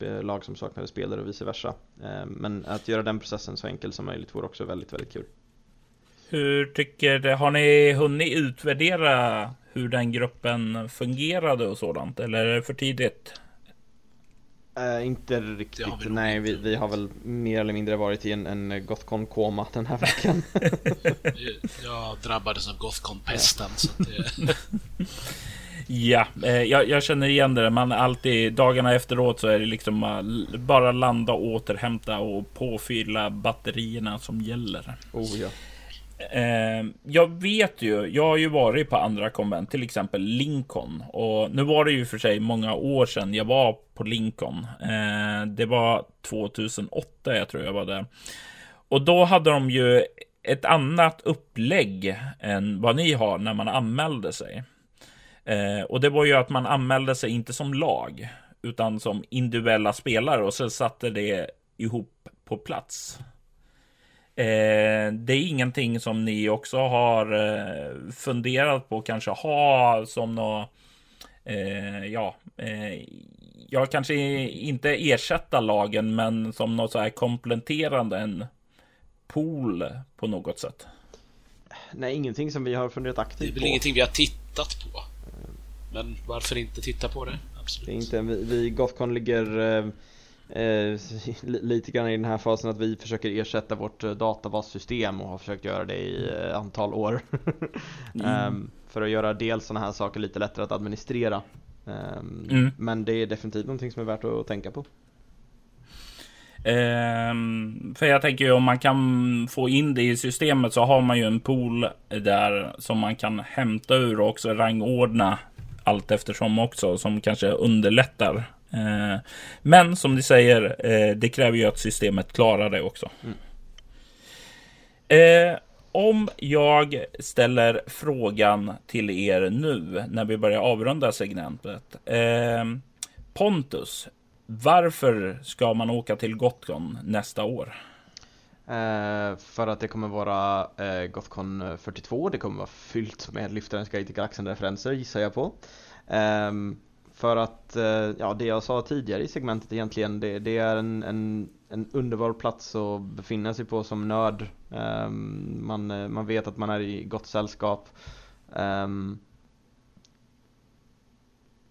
eh, lag som saknade spelare och vice versa. Eh, men att göra den processen så enkel som möjligt vore också väldigt, väldigt kul. Hur tycker Har ni hunnit utvärdera hur den gruppen fungerade och sådant? Eller är det för tidigt? Uh, inte riktigt, vi nej vi, vi, har väl mer eller mindre varit i en, en Gothcon-koma den här veckan *laughs* Jag drabbades av Gothcon-pesten det... *laughs* Ja, eh, jag, jag, känner igen det. Man alltid dagarna efteråt så är det liksom bara landa, återhämta och påfylla batterierna som gäller. Oh, ja. Eh, jag vet ju, jag har ju varit på andra konvent, till exempel Lincoln. Och nu var det ju för sig många år sedan jag var på Lincoln. Eh, det var 2008 jag tror jag var där. Och då hade de ju ett annat upplägg än vad ni har när man anmälde sig. Eh, och det var ju att man anmälde sig inte som lag, utan som individuella spelare och så satte det ihop på plats. Eh, det är ingenting som ni också har eh, funderat på kanske ha som något, eh, ja, eh, jag kanske inte ersätta lagen, men som något så här kompletterande en pool på något sätt. Nej, ingenting som vi har funderat aktivt på. Det är väl på. ingenting vi har tittat på. Men varför inte titta på det? Absolut. Det är inte, vi, vi Gothcon ligger eh, *laughs* lite grann i den här fasen att vi försöker ersätta vårt eh, databassystem och har försökt göra det i eh, antal år. *laughs* mm. um, för att göra dels sådana här saker lite lättare att administrera. Um, mm. Men det är definitivt någonting som är värt att tänka på. Um, för jag tänker ju om man kan få in det i systemet så har man ju en pool där som man kan hämta ur och också rangordna allt eftersom också som kanske underlättar. Eh, men som ni säger, eh, det kräver ju att systemet klarar det också. Mm. Eh, om jag ställer frågan till er nu när vi börjar avrunda segmentet. Pontus, varför ska man åka till Gotcon nästa år? Eh, för att det kommer vara eh, Gothcon 42, det kommer vara fyllt med Lyftarens Guide till Galaxen-referenser gissar jag på. Eh, för att, eh, ja det jag sa tidigare i segmentet egentligen, det, det är en, en, en, underbar plats att befinna sig på som nörd. Ehm, man, eh, man vet att man är i gott sällskap. Ehm,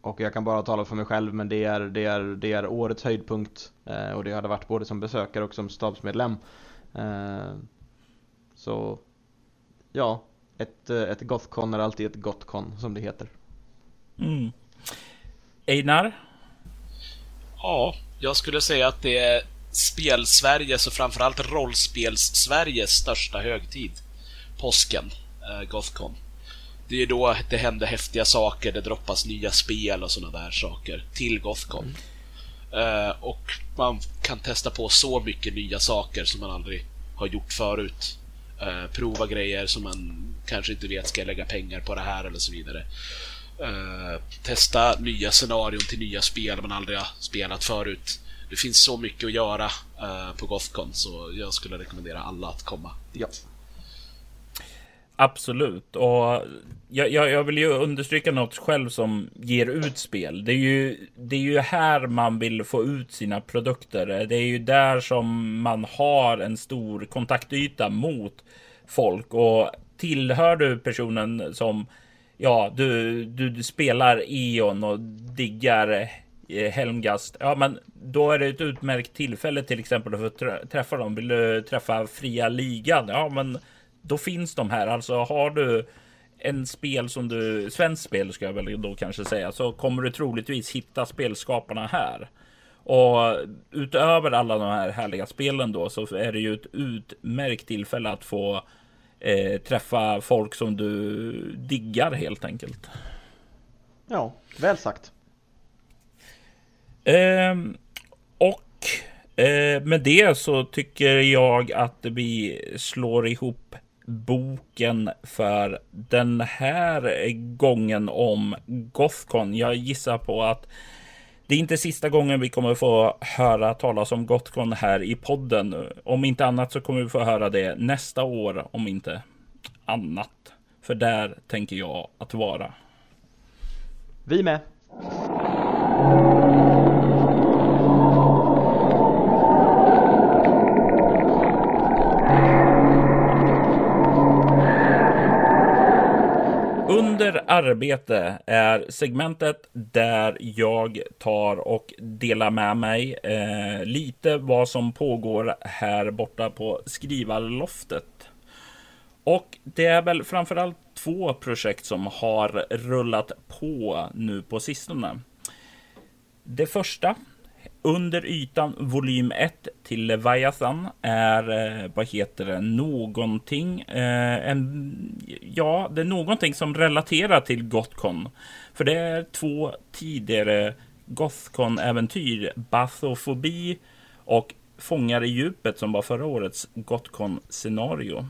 och jag kan bara tala för mig själv men det är, det är, det är årets höjdpunkt eh, och det har det varit både som besökare och som stabsmedlem. Ehm, så ja, ett, eh, ett Gothcon är alltid ett Gothcon som det heter. Mm. Einar? Ja, jag skulle säga att det är spel-Sveriges och framförallt rollspels-Sveriges största högtid. Påsken, eh, Gothcon. det är då det händer häftiga saker, det droppas nya spel och sådana där saker till Gothcon. Mm. Uh, och man kan testa på så mycket nya saker som man aldrig har gjort förut. Uh, prova grejer som man kanske inte vet, ska jag lägga pengar på det här eller så vidare. Uh, testa nya scenarion till nya spel man aldrig har spelat förut. Det finns så mycket att göra på Gothcon så jag skulle rekommendera alla att komma dit. Ja. Absolut. Och jag, jag, jag, vill ju understryka något själv som ger ut spel. Det är, ju, det är ju här man vill få ut sina produkter. Det är ju där som man har en stor kontaktyta mot folk. Och tillhör du personen som ja, du, du, du spelar Eon och diggar eh, Helmgast. Ja, men då är det ett utmärkt tillfälle till exempel att få träffa dem. Vill du träffa fria ligan? Ja, men då finns de här. Alltså har du en spel som du, svenskt spel ska jag väl då kanske säga, så kommer du troligtvis hitta spelskaparna här. Och utöver alla de här härliga spelen då så är det ju ett utmärkt tillfälle att få eh, träffa folk som du diggar helt enkelt. Ja, väl sagt. Eh, och eh, med det så tycker jag att vi slår ihop boken för den här gången om Gothcon. Jag gissar på att det är inte sista gången vi kommer få höra talas om Gothcon här i podden. Om inte annat så kommer vi få höra det nästa år, om inte annat. För där tänker jag att vara. Vi med. Arbete är segmentet där jag tar och delar med mig eh, lite vad som pågår här borta på skrivarloftet. Och det är väl framförallt två projekt som har rullat på nu på sistone. Det första under ytan volym 1 till Leviathan är, eh, vad heter det, någonting, eh, en, ja, det är någonting som relaterar till Gothcon. För det är två tidigare Gothcon-äventyr, Bathofobi och Fångar i djupet som var förra årets Gothcon-scenario.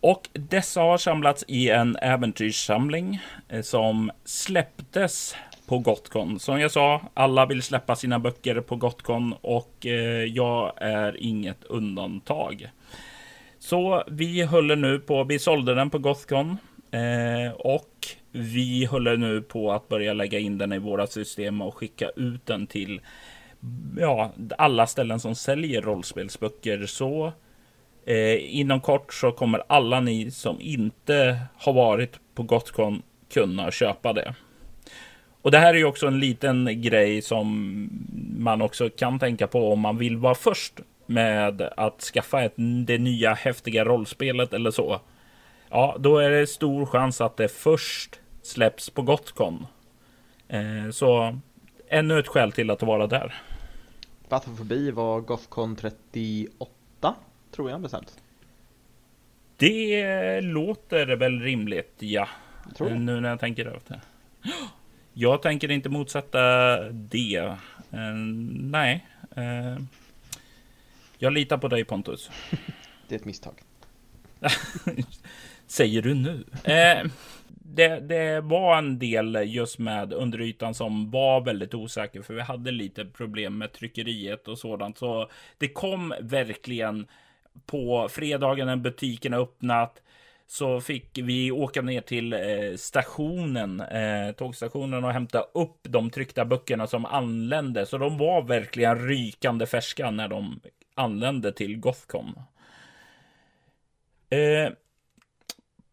Och dessa har samlats i en äventyrssamling eh, som släpptes på Gotcon. Som jag sa, alla vill släppa sina böcker på Gotcon och eh, jag är inget undantag. Så vi håller nu på, vi sålde den på Gothcon eh, och vi håller nu på att börja lägga in den i våra system och skicka ut den till ja, alla ställen som säljer rollspelsböcker. Så eh, inom kort så kommer alla ni som inte har varit på Gotcon kunna köpa det. Och det här är ju också en liten grej som man också kan tänka på om man vill vara först med att skaffa ett, det nya häftiga rollspelet eller så. Ja, då är det stor chans att det först släpps på Gotcon. Eh, så ännu ett skäl till att vara där. Bathofobi var Gothcon 38, tror jag bestämt. Det låter väl rimligt, ja. Nu när jag tänker över det. Jag tänker inte motsätta det. Uh, nej. Uh, jag litar på dig Pontus. Det är ett misstag. *laughs* Säger du nu? Uh, det, det, var en del just med underytan som var väldigt osäker, för vi hade lite problem med tryckeriet och sådant. Så det kom verkligen på fredagen när butiken öppnat så fick vi åka ner till eh, stationen, eh, tågstationen och hämta upp de tryckta böckerna som anlände. Så de var verkligen rykande färska när de anlände till Gothcon. Eh,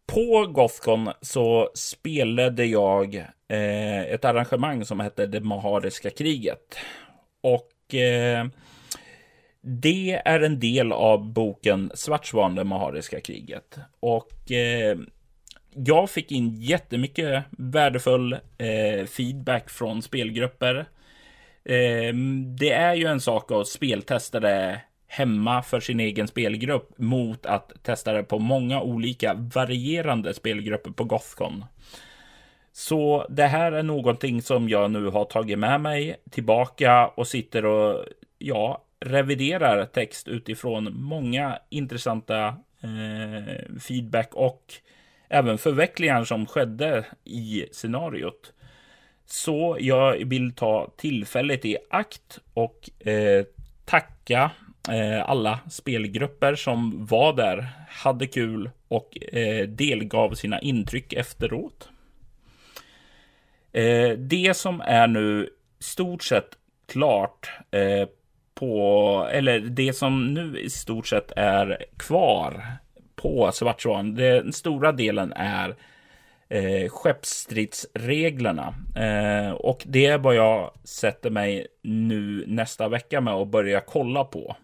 på Gothcon så spelade jag eh, ett arrangemang som hette Det Mahariska kriget. Och eh, det är en del av boken Svartsvan, det mahariska kriget. Och eh, jag fick in jättemycket värdefull eh, feedback från spelgrupper. Eh, det är ju en sak att speltesta det hemma för sin egen spelgrupp mot att testa det på många olika varierande spelgrupper på Gothcon. Så det här är någonting som jag nu har tagit med mig tillbaka och sitter och ja, reviderar text utifrån många intressanta eh, feedback och även förvecklingar som skedde i scenariot. Så jag vill ta tillfället i akt och eh, tacka eh, alla spelgrupper som var där, hade kul och eh, delgav sina intryck efteråt. Eh, det som är nu stort sett klart eh, på, eller det som nu i stort sett är kvar på Svartsvan, den stora delen är eh, skeppsstridsreglerna. Eh, och det är vad jag sätter mig nu nästa vecka med att börja kolla på.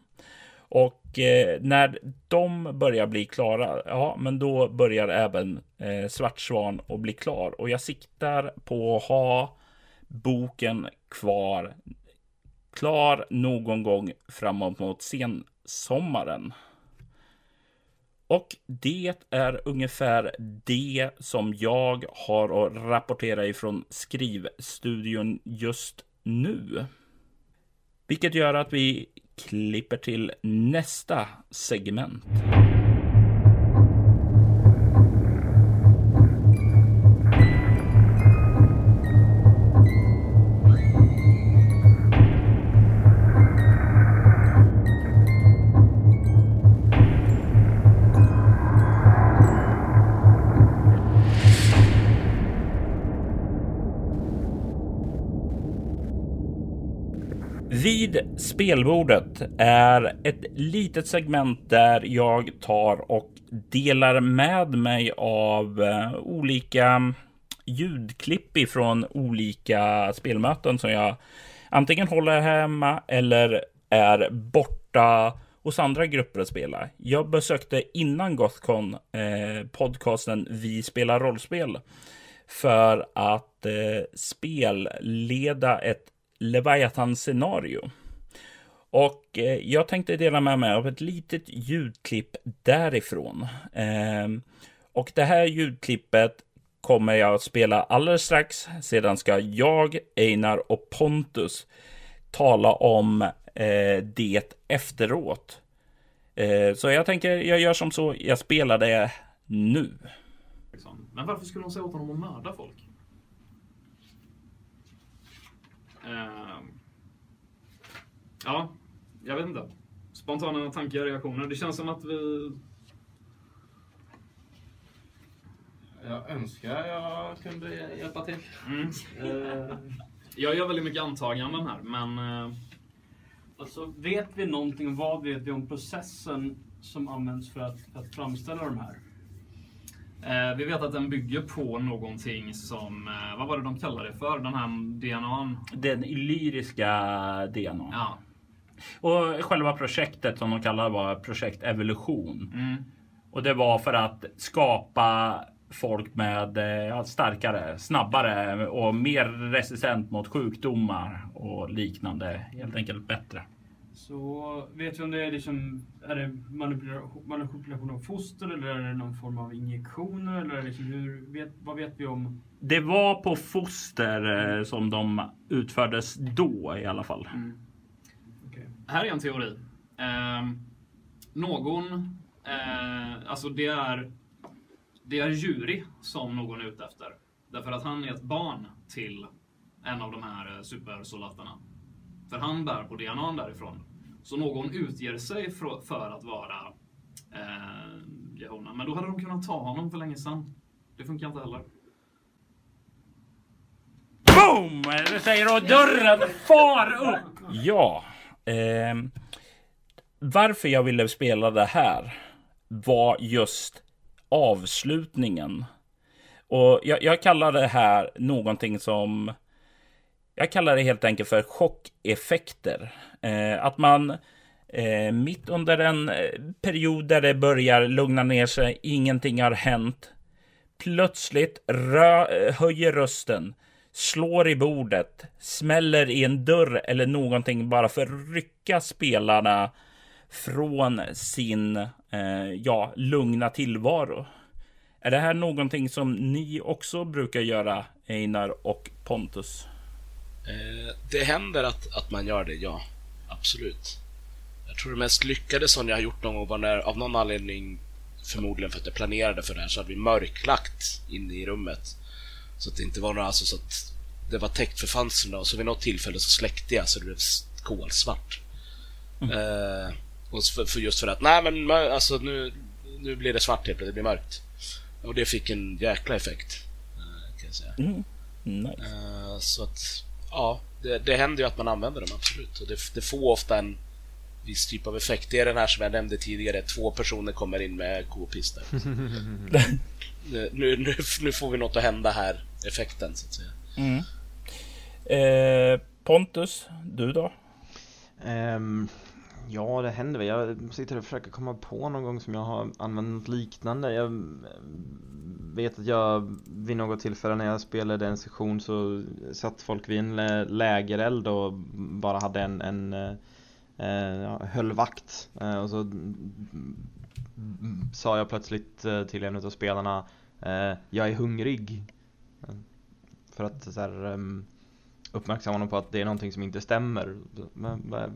Och eh, när de börjar bli klara, ja, men då börjar även eh, Svartsvan att bli klar. Och jag siktar på att ha boken kvar, klar någon gång framåt mot sensommaren. Och det är ungefär det som jag har att rapportera ifrån skrivstudion just nu. Vilket gör att vi klipper till nästa segment. Spelbordet är ett litet segment där jag tar och delar med mig av eh, olika ljudklipp ifrån olika spelmöten som jag antingen håller hemma eller är borta hos andra grupper att spela. Jag besökte innan Gothcon eh, podcasten Vi spelar rollspel för att eh, spelleda ett Leviathan-scenario. Och eh, jag tänkte dela med mig av ett litet ljudklipp därifrån. Eh, och det här ljudklippet kommer jag att spela alldeles strax. Sedan ska jag, Einar och Pontus tala om eh, det efteråt. Eh, så jag tänker, jag gör som så, jag spelar det nu. Liksom. Men varför skulle de säga åt honom att mörda folk? Ehm. Ja, jag vet inte. Spontana tankar och reaktioner. Det känns som att vi... Jag önskar jag kunde hjälpa till. Mm. Uh, jag gör väldigt mycket antaganden här, men... Uh... Alltså, vet vi någonting, vad vet vi om processen som används för att, för att framställa de här? Eh, vi vet att den bygger på någonting som, eh, vad var det de kallade det för? Den här DNAn? Den illyriska DNA. Ja. Och själva projektet som de kallar var projekt evolution. Mm. Och det var för att skapa folk med eh, starkare, snabbare och mer resistent mot sjukdomar och liknande. Helt enkelt bättre. Så vet vi om det är liksom, är det manipulation, manipulation av foster eller är det någon form av injektioner eller liksom hur, vet, vad vet vi om? Det var på foster eh, som de utfördes då i alla fall. Mm. Här är en teori. Eh, någon, eh, alltså det är, det är Juri som någon är ute efter. Därför att han är ett barn till en av de här eh, supersoldaterna. För han bär på DNA därifrån. Så någon utger sig för, för att vara eh, Jehona. Men då hade de kunnat ta honom för länge sedan. Det funkar inte heller. Boom! Det säger och dörren far upp! Ja. Eh, varför jag ville spela det här var just avslutningen. Och jag, jag kallar det här någonting som jag kallar det helt enkelt för chockeffekter. Eh, att man eh, mitt under en eh, period där det börjar lugna ner sig, ingenting har hänt. Plötsligt rö eh, höjer rösten, slår i bordet, smäller i en dörr eller någonting bara för att rycka spelarna från sin eh, ja, lugna tillvaro. Är det här någonting som ni också brukar göra, Einar och Pontus? Eh, det händer att, att man gör det, ja. Absolut. Jag tror det mest lyckade som jag har gjort någon gång var när av någon anledning, förmodligen för att jag planerade för det här, så hade vi mörklagt inne i rummet. Så att det inte var några, alltså så att det var täckt för fönstren och så vid något tillfälle så släckte jag så det blev kolsvart. Mm. Eh, och för, för, just för att, nej men alltså nu, nu blir det svart helt plötsligt, det blir mörkt. Och det fick en jäkla effekt. Eh, kan jag säga. Mm. Nice. Eh, så att, ja, det, det händer ju att man använder dem absolut. Och det, det får ofta en viss typ av effekt. Det är den här som jag nämnde tidigare, två personer kommer in med k-pister. *laughs* nu, nu, nu får vi något att hända här, effekten så att säga. Mm. Eh, Pontus, du då? Um, ja, det händer väl. Jag sitter och försöker komma på någon gång som jag har använt något liknande. Jag vet att jag vid något tillfälle när jag spelade en session så satt folk vid en lägereld och bara hade en, en eh, ja, höll vakt. Eh, och så sa jag plötsligt eh, till en av spelarna eh, Jag är hungrig. För att så här, ehm, uppmärksamma honom på att det är någonting som inte stämmer. Men, vad,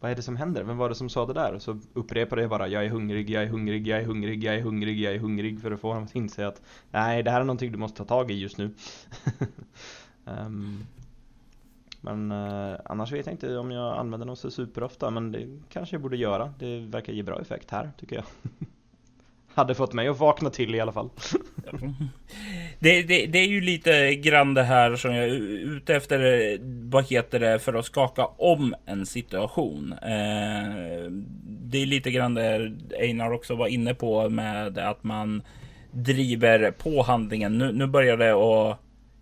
vad är det som händer? Vem var det som sa det där? Så upprepade jag bara Jag är hungrig, jag är hungrig, jag är hungrig, jag är hungrig, jag är hungrig för att få honom att inse att Nej, det här är någonting du måste ta tag i just nu. um, *laughs* men uh, annars vet jag inte om jag använder dem så superofta men det kanske jag borde göra. Det verkar ge bra effekt här tycker jag. *laughs* Hade fått mig att vakna till i alla fall. *laughs* det, det, det, är ju lite grann det här som jag är ute efter. Eh, vad heter det för att skaka om en situation? Eh, det är lite grann det Einar också var inne på med att man driver på handlingen. Nu, nu börjar det att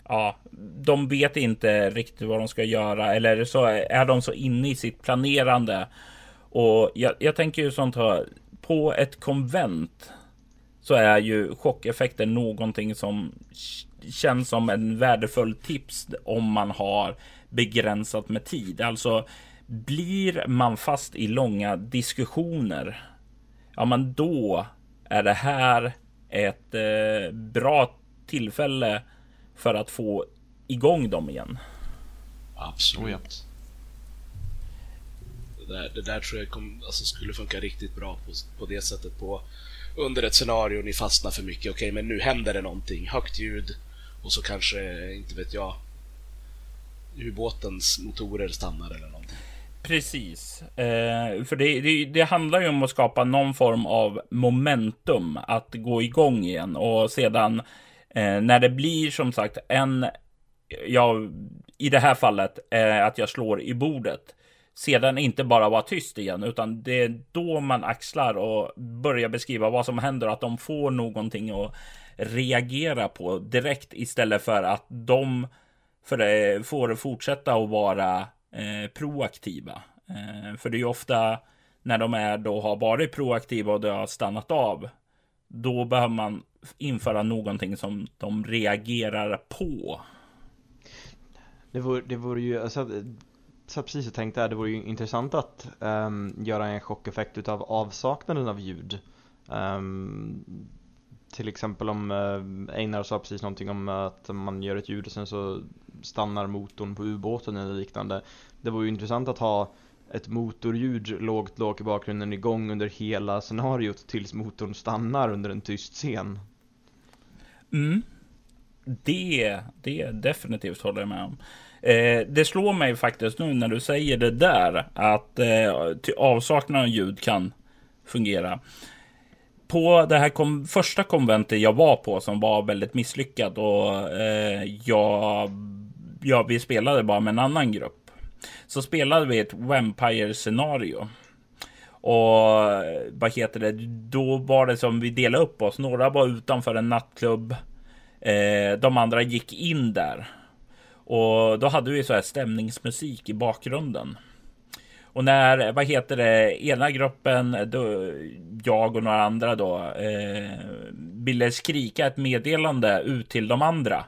ja, de vet inte riktigt vad de ska göra eller så är de så inne i sitt planerande. Och jag, jag tänker ju sånt här på ett konvent så är ju chockeffekten någonting som känns som en värdefull tips om man har begränsat med tid. Alltså blir man fast i långa diskussioner, ja men då är det här ett eh, bra tillfälle för att få igång dem igen. Absolut. Det där, det där tror jag kom, alltså, skulle funka riktigt bra på, på det sättet på under ett scenario ni fastnar för mycket. Okej, okay, men nu händer det någonting. Högt ljud och så kanske, inte vet jag, ubåtens motorer stannar eller någonting. Precis, eh, för det, det, det, handlar ju om att skapa någon form av momentum att gå igång igen och sedan eh, när det blir som sagt en, ja, i det här fallet eh, att jag slår i bordet sedan inte bara vara tyst igen, utan det är då man axlar och börjar beskriva vad som händer och att de får någonting att reagera på direkt istället för att de för det, får fortsätta att vara eh, proaktiva. Eh, för det är ju ofta när de är då har varit proaktiva och det har stannat av. Då behöver man införa någonting som de reagerar på. Det vore, det vore ju, alltså, så precis jag tänkte att det vore ju intressant att um, göra en chockeffekt utav avsaknaden av ljud. Um, till exempel om uh, Einar sa precis någonting om att man gör ett ljud och sen så stannar motorn på ubåten eller liknande. Det vore ju intressant att ha ett motorljud lågt, lågt i bakgrunden igång under hela scenariot tills motorn stannar under en tyst scen. Mm. Det, det definitivt håller jag med om. Eh, det slår mig faktiskt nu när du säger det där att eh, avsaknad av ljud kan fungera. På det här kom, första konventet jag var på som var väldigt misslyckat och eh, jag, ja, vi spelade bara med en annan grupp. Så spelade vi ett Vampire-scenario. Och vad heter det? Då var det som vi delade upp oss. Några var utanför en nattklubb. Eh, de andra gick in där. Och då hade vi så här stämningsmusik i bakgrunden. Och när, vad heter det, ena gruppen, då, jag och några andra då, eh, ville skrika ett meddelande ut till de andra.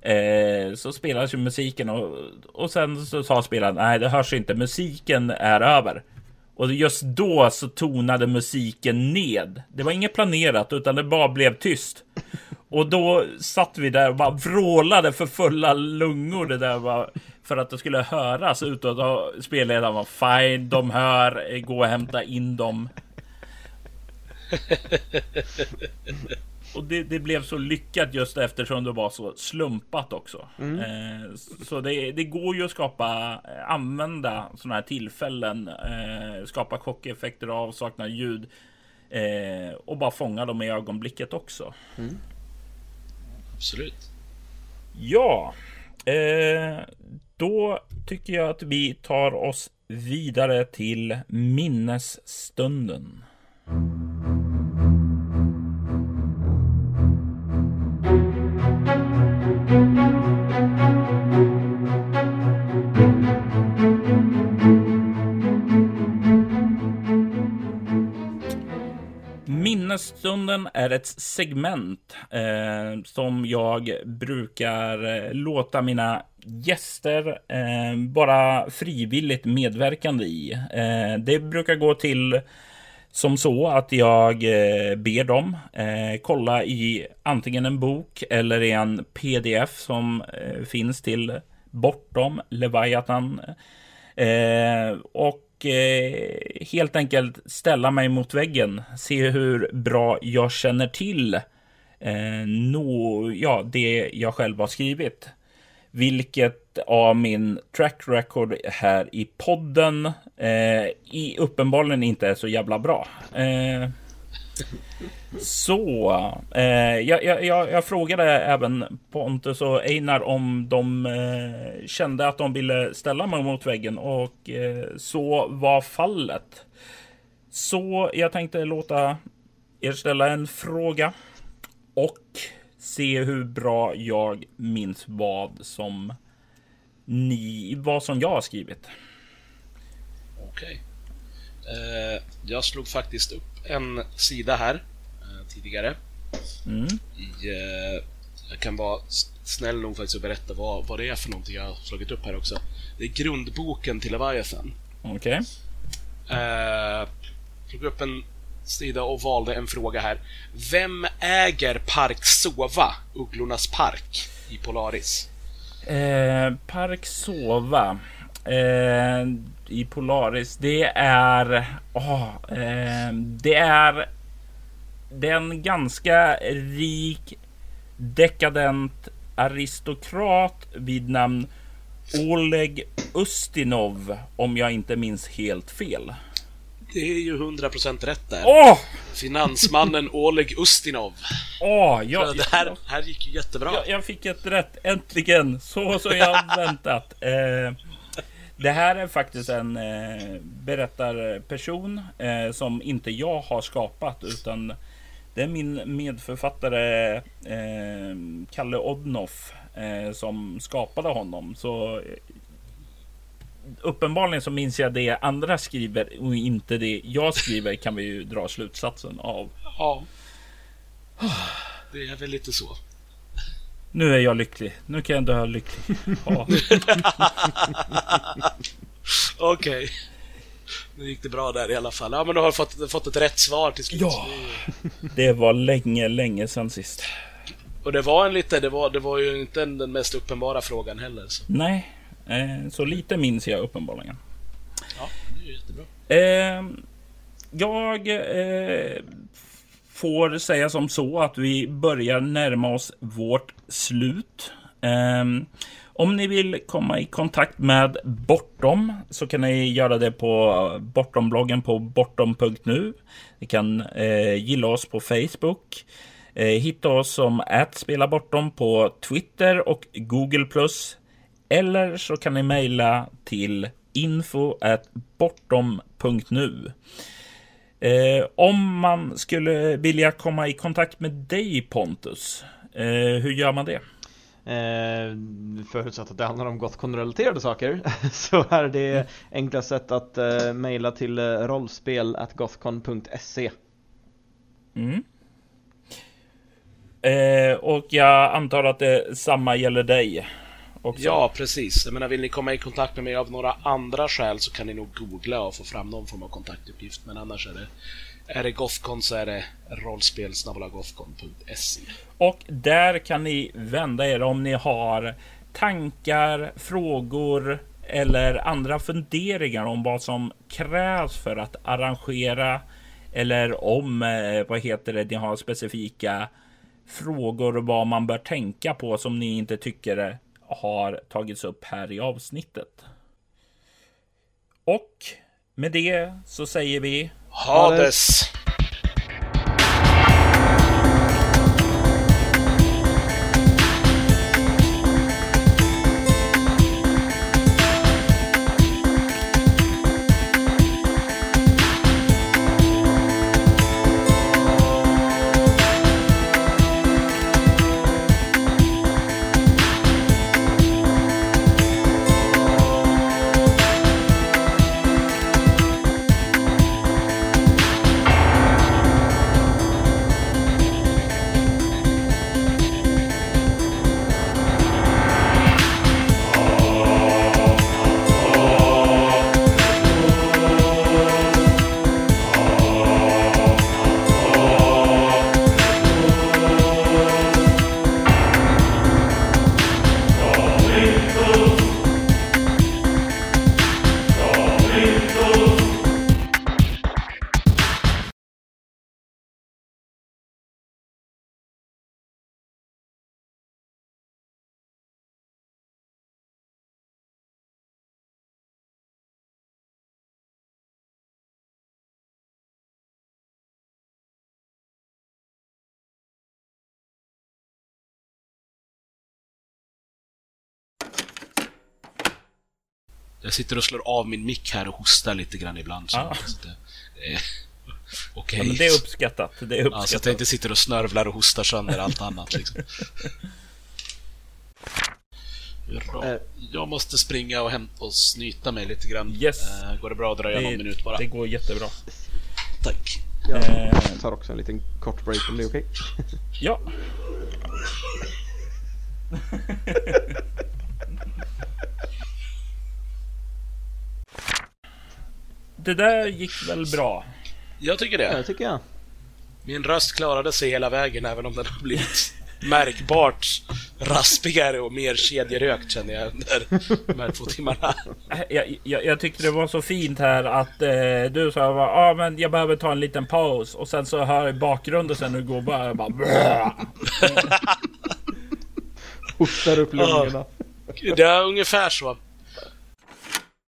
Eh, så spelades ju musiken och, och sen så sa spelaren, nej det hörs inte, musiken är över. Och just då så tonade musiken ned. Det var inget planerat, utan det bara blev tyst. Och då satt vi där och bara vrålade för fulla lungor. Det där var för att det skulle höras utåt. Och spelledaren var fine, de hör, gå och hämta in dem. *laughs* Och det, det, blev så lyckat just eftersom det var så slumpat också. Mm. Eh, så det, det, går ju att skapa, eh, använda sådana här tillfällen, eh, skapa chockeffekter av saknad ljud eh, och bara fånga dem i ögonblicket också. Mm. Absolut. Ja, eh, då tycker jag att vi tar oss vidare till minnesstunden. Minnesstunden är ett segment eh, som jag brukar eh, låta mina gäster eh, bara frivilligt medverkande i. Eh, det brukar gå till som så att jag eh, ber dem eh, kolla i antingen en bok eller i en pdf som eh, finns till Bortom Leviathan. Eh, och eh, helt enkelt ställa mig mot väggen, se hur bra jag känner till eh, no, ja, det jag själv har skrivit. Vilket av min track record här i podden eh, i uppenbarligen inte är så jävla bra. Eh, så, eh, jag, jag, jag, frågade även Pontus och Einar om de eh, kände att de ville ställa mig mot väggen och eh, så var fallet. Så jag tänkte låta er ställa en fråga och se hur bra jag minns vad som ni, vad som jag har skrivit. Okej. Okay. Eh, jag slog faktiskt upp en sida här eh, tidigare. Mm. I, eh, jag kan vara snäll nog faktiskt att berätta vad, vad det är för någonting jag har slagit upp här också. Det är grundboken till Leviathan. Okej. Okay. Eh, slog upp en sida och valde en fråga här. Vem äger Park Sova, Ugglornas park, i Polaris? Eh, Park Sova eh, i Polaris, det är... Oh, eh, det är... Det är en ganska rik dekadent aristokrat vid namn Oleg Ustinov, om jag inte minns helt fel. Det är ju 100% rätt där. Åh! Finansmannen Oleg Ustinov. Åh, jag, det här, här gick ju jättebra. Jag, jag fick ett rätt, äntligen! Så som jag *laughs* väntat. Eh, det här är faktiskt en eh, berättarperson eh, som inte jag har skapat utan det är min medförfattare eh, Kalle Odnoff eh, som skapade honom. Så eh, uppenbarligen så minns jag det andra skriver och inte det jag skriver kan vi ju dra slutsatsen av. Ja. Det är väl lite så. Nu är jag lycklig. Nu kan jag dö lycklig. Ja. *laughs* Okej. Okay. Nu gick det bra där i alla fall. Ja, men du har fått, fått ett rätt svar till slut. Ja. Det var länge, länge sedan sist. Och det var en lite, det var, det var ju inte den mest uppenbara frågan heller. Så. Nej, Eh, så lite minns jag uppenbarligen. Ja, det är jättebra. Eh, jag eh, får säga som så att vi börjar närma oss vårt slut. Um, om ni vill komma i kontakt med Bortom så kan ni göra det på Bortombloggen på bortom.nu. Ni kan eh, gilla oss på Facebook. Eh, hitta oss som @spelabortom på Twitter och Google+. Eller så kan ni mejla till info bortom.nu. Eh, om man skulle vilja komma i kontakt med dig Pontus, eh, hur gör man det? Eh, förutsatt att det handlar om Gothcon-relaterade saker *laughs* så är det mm. enklast sätt att eh, mejla till eh, rollspel gothcon.se mm. eh, Och jag antar att det samma gäller dig också. Ja, precis. Jag menar, vill ni komma i kontakt med mig av några andra skäl så kan ni nog googla och få fram någon form av kontaktuppgift. Men annars är det, är det Gothcon så är det rollspel.gothcon.se. Och där kan ni vända er om ni har tankar, frågor eller andra funderingar om vad som krävs för att arrangera eller om eh, vad heter det, ni har specifika frågor och vad man bör tänka på som ni inte tycker har tagits upp här i avsnittet. Och med det så säger vi Hades! Jag sitter och slår av min mick här och hostar lite grann ibland. Så, Ah. så det, det är *laughs* okej. ja, men det är uppskattat. Det är Ja, så att uppskattat. jag inte sitter och snörvlar och hostar sönder allt annat. Liksom. Bra. Eh. Jag måste springa och hämta och snyta mig lite grann. Yes. Eh, Går det bra att dröja någon minut bara? det går jättebra. Tack. Jag Eh. tar också en liten kort break om det är okej. Ja. *laughs* Det där gick väl bra? Jag tycker Ja, det. det tycker jag. Min röst klarade sig hela vägen även om den har blivit märkbart raspigare och mer kedjerökt känner jag under de här två timmarna. Jag, jag, jag tyckte det var så fint här att eh, du sa ja ah, men jag behöver ta en liten paus och sen så hör jag i bakgrunden sen hur det går bara, bara Hostar upp lungorna. Det är ungefär så.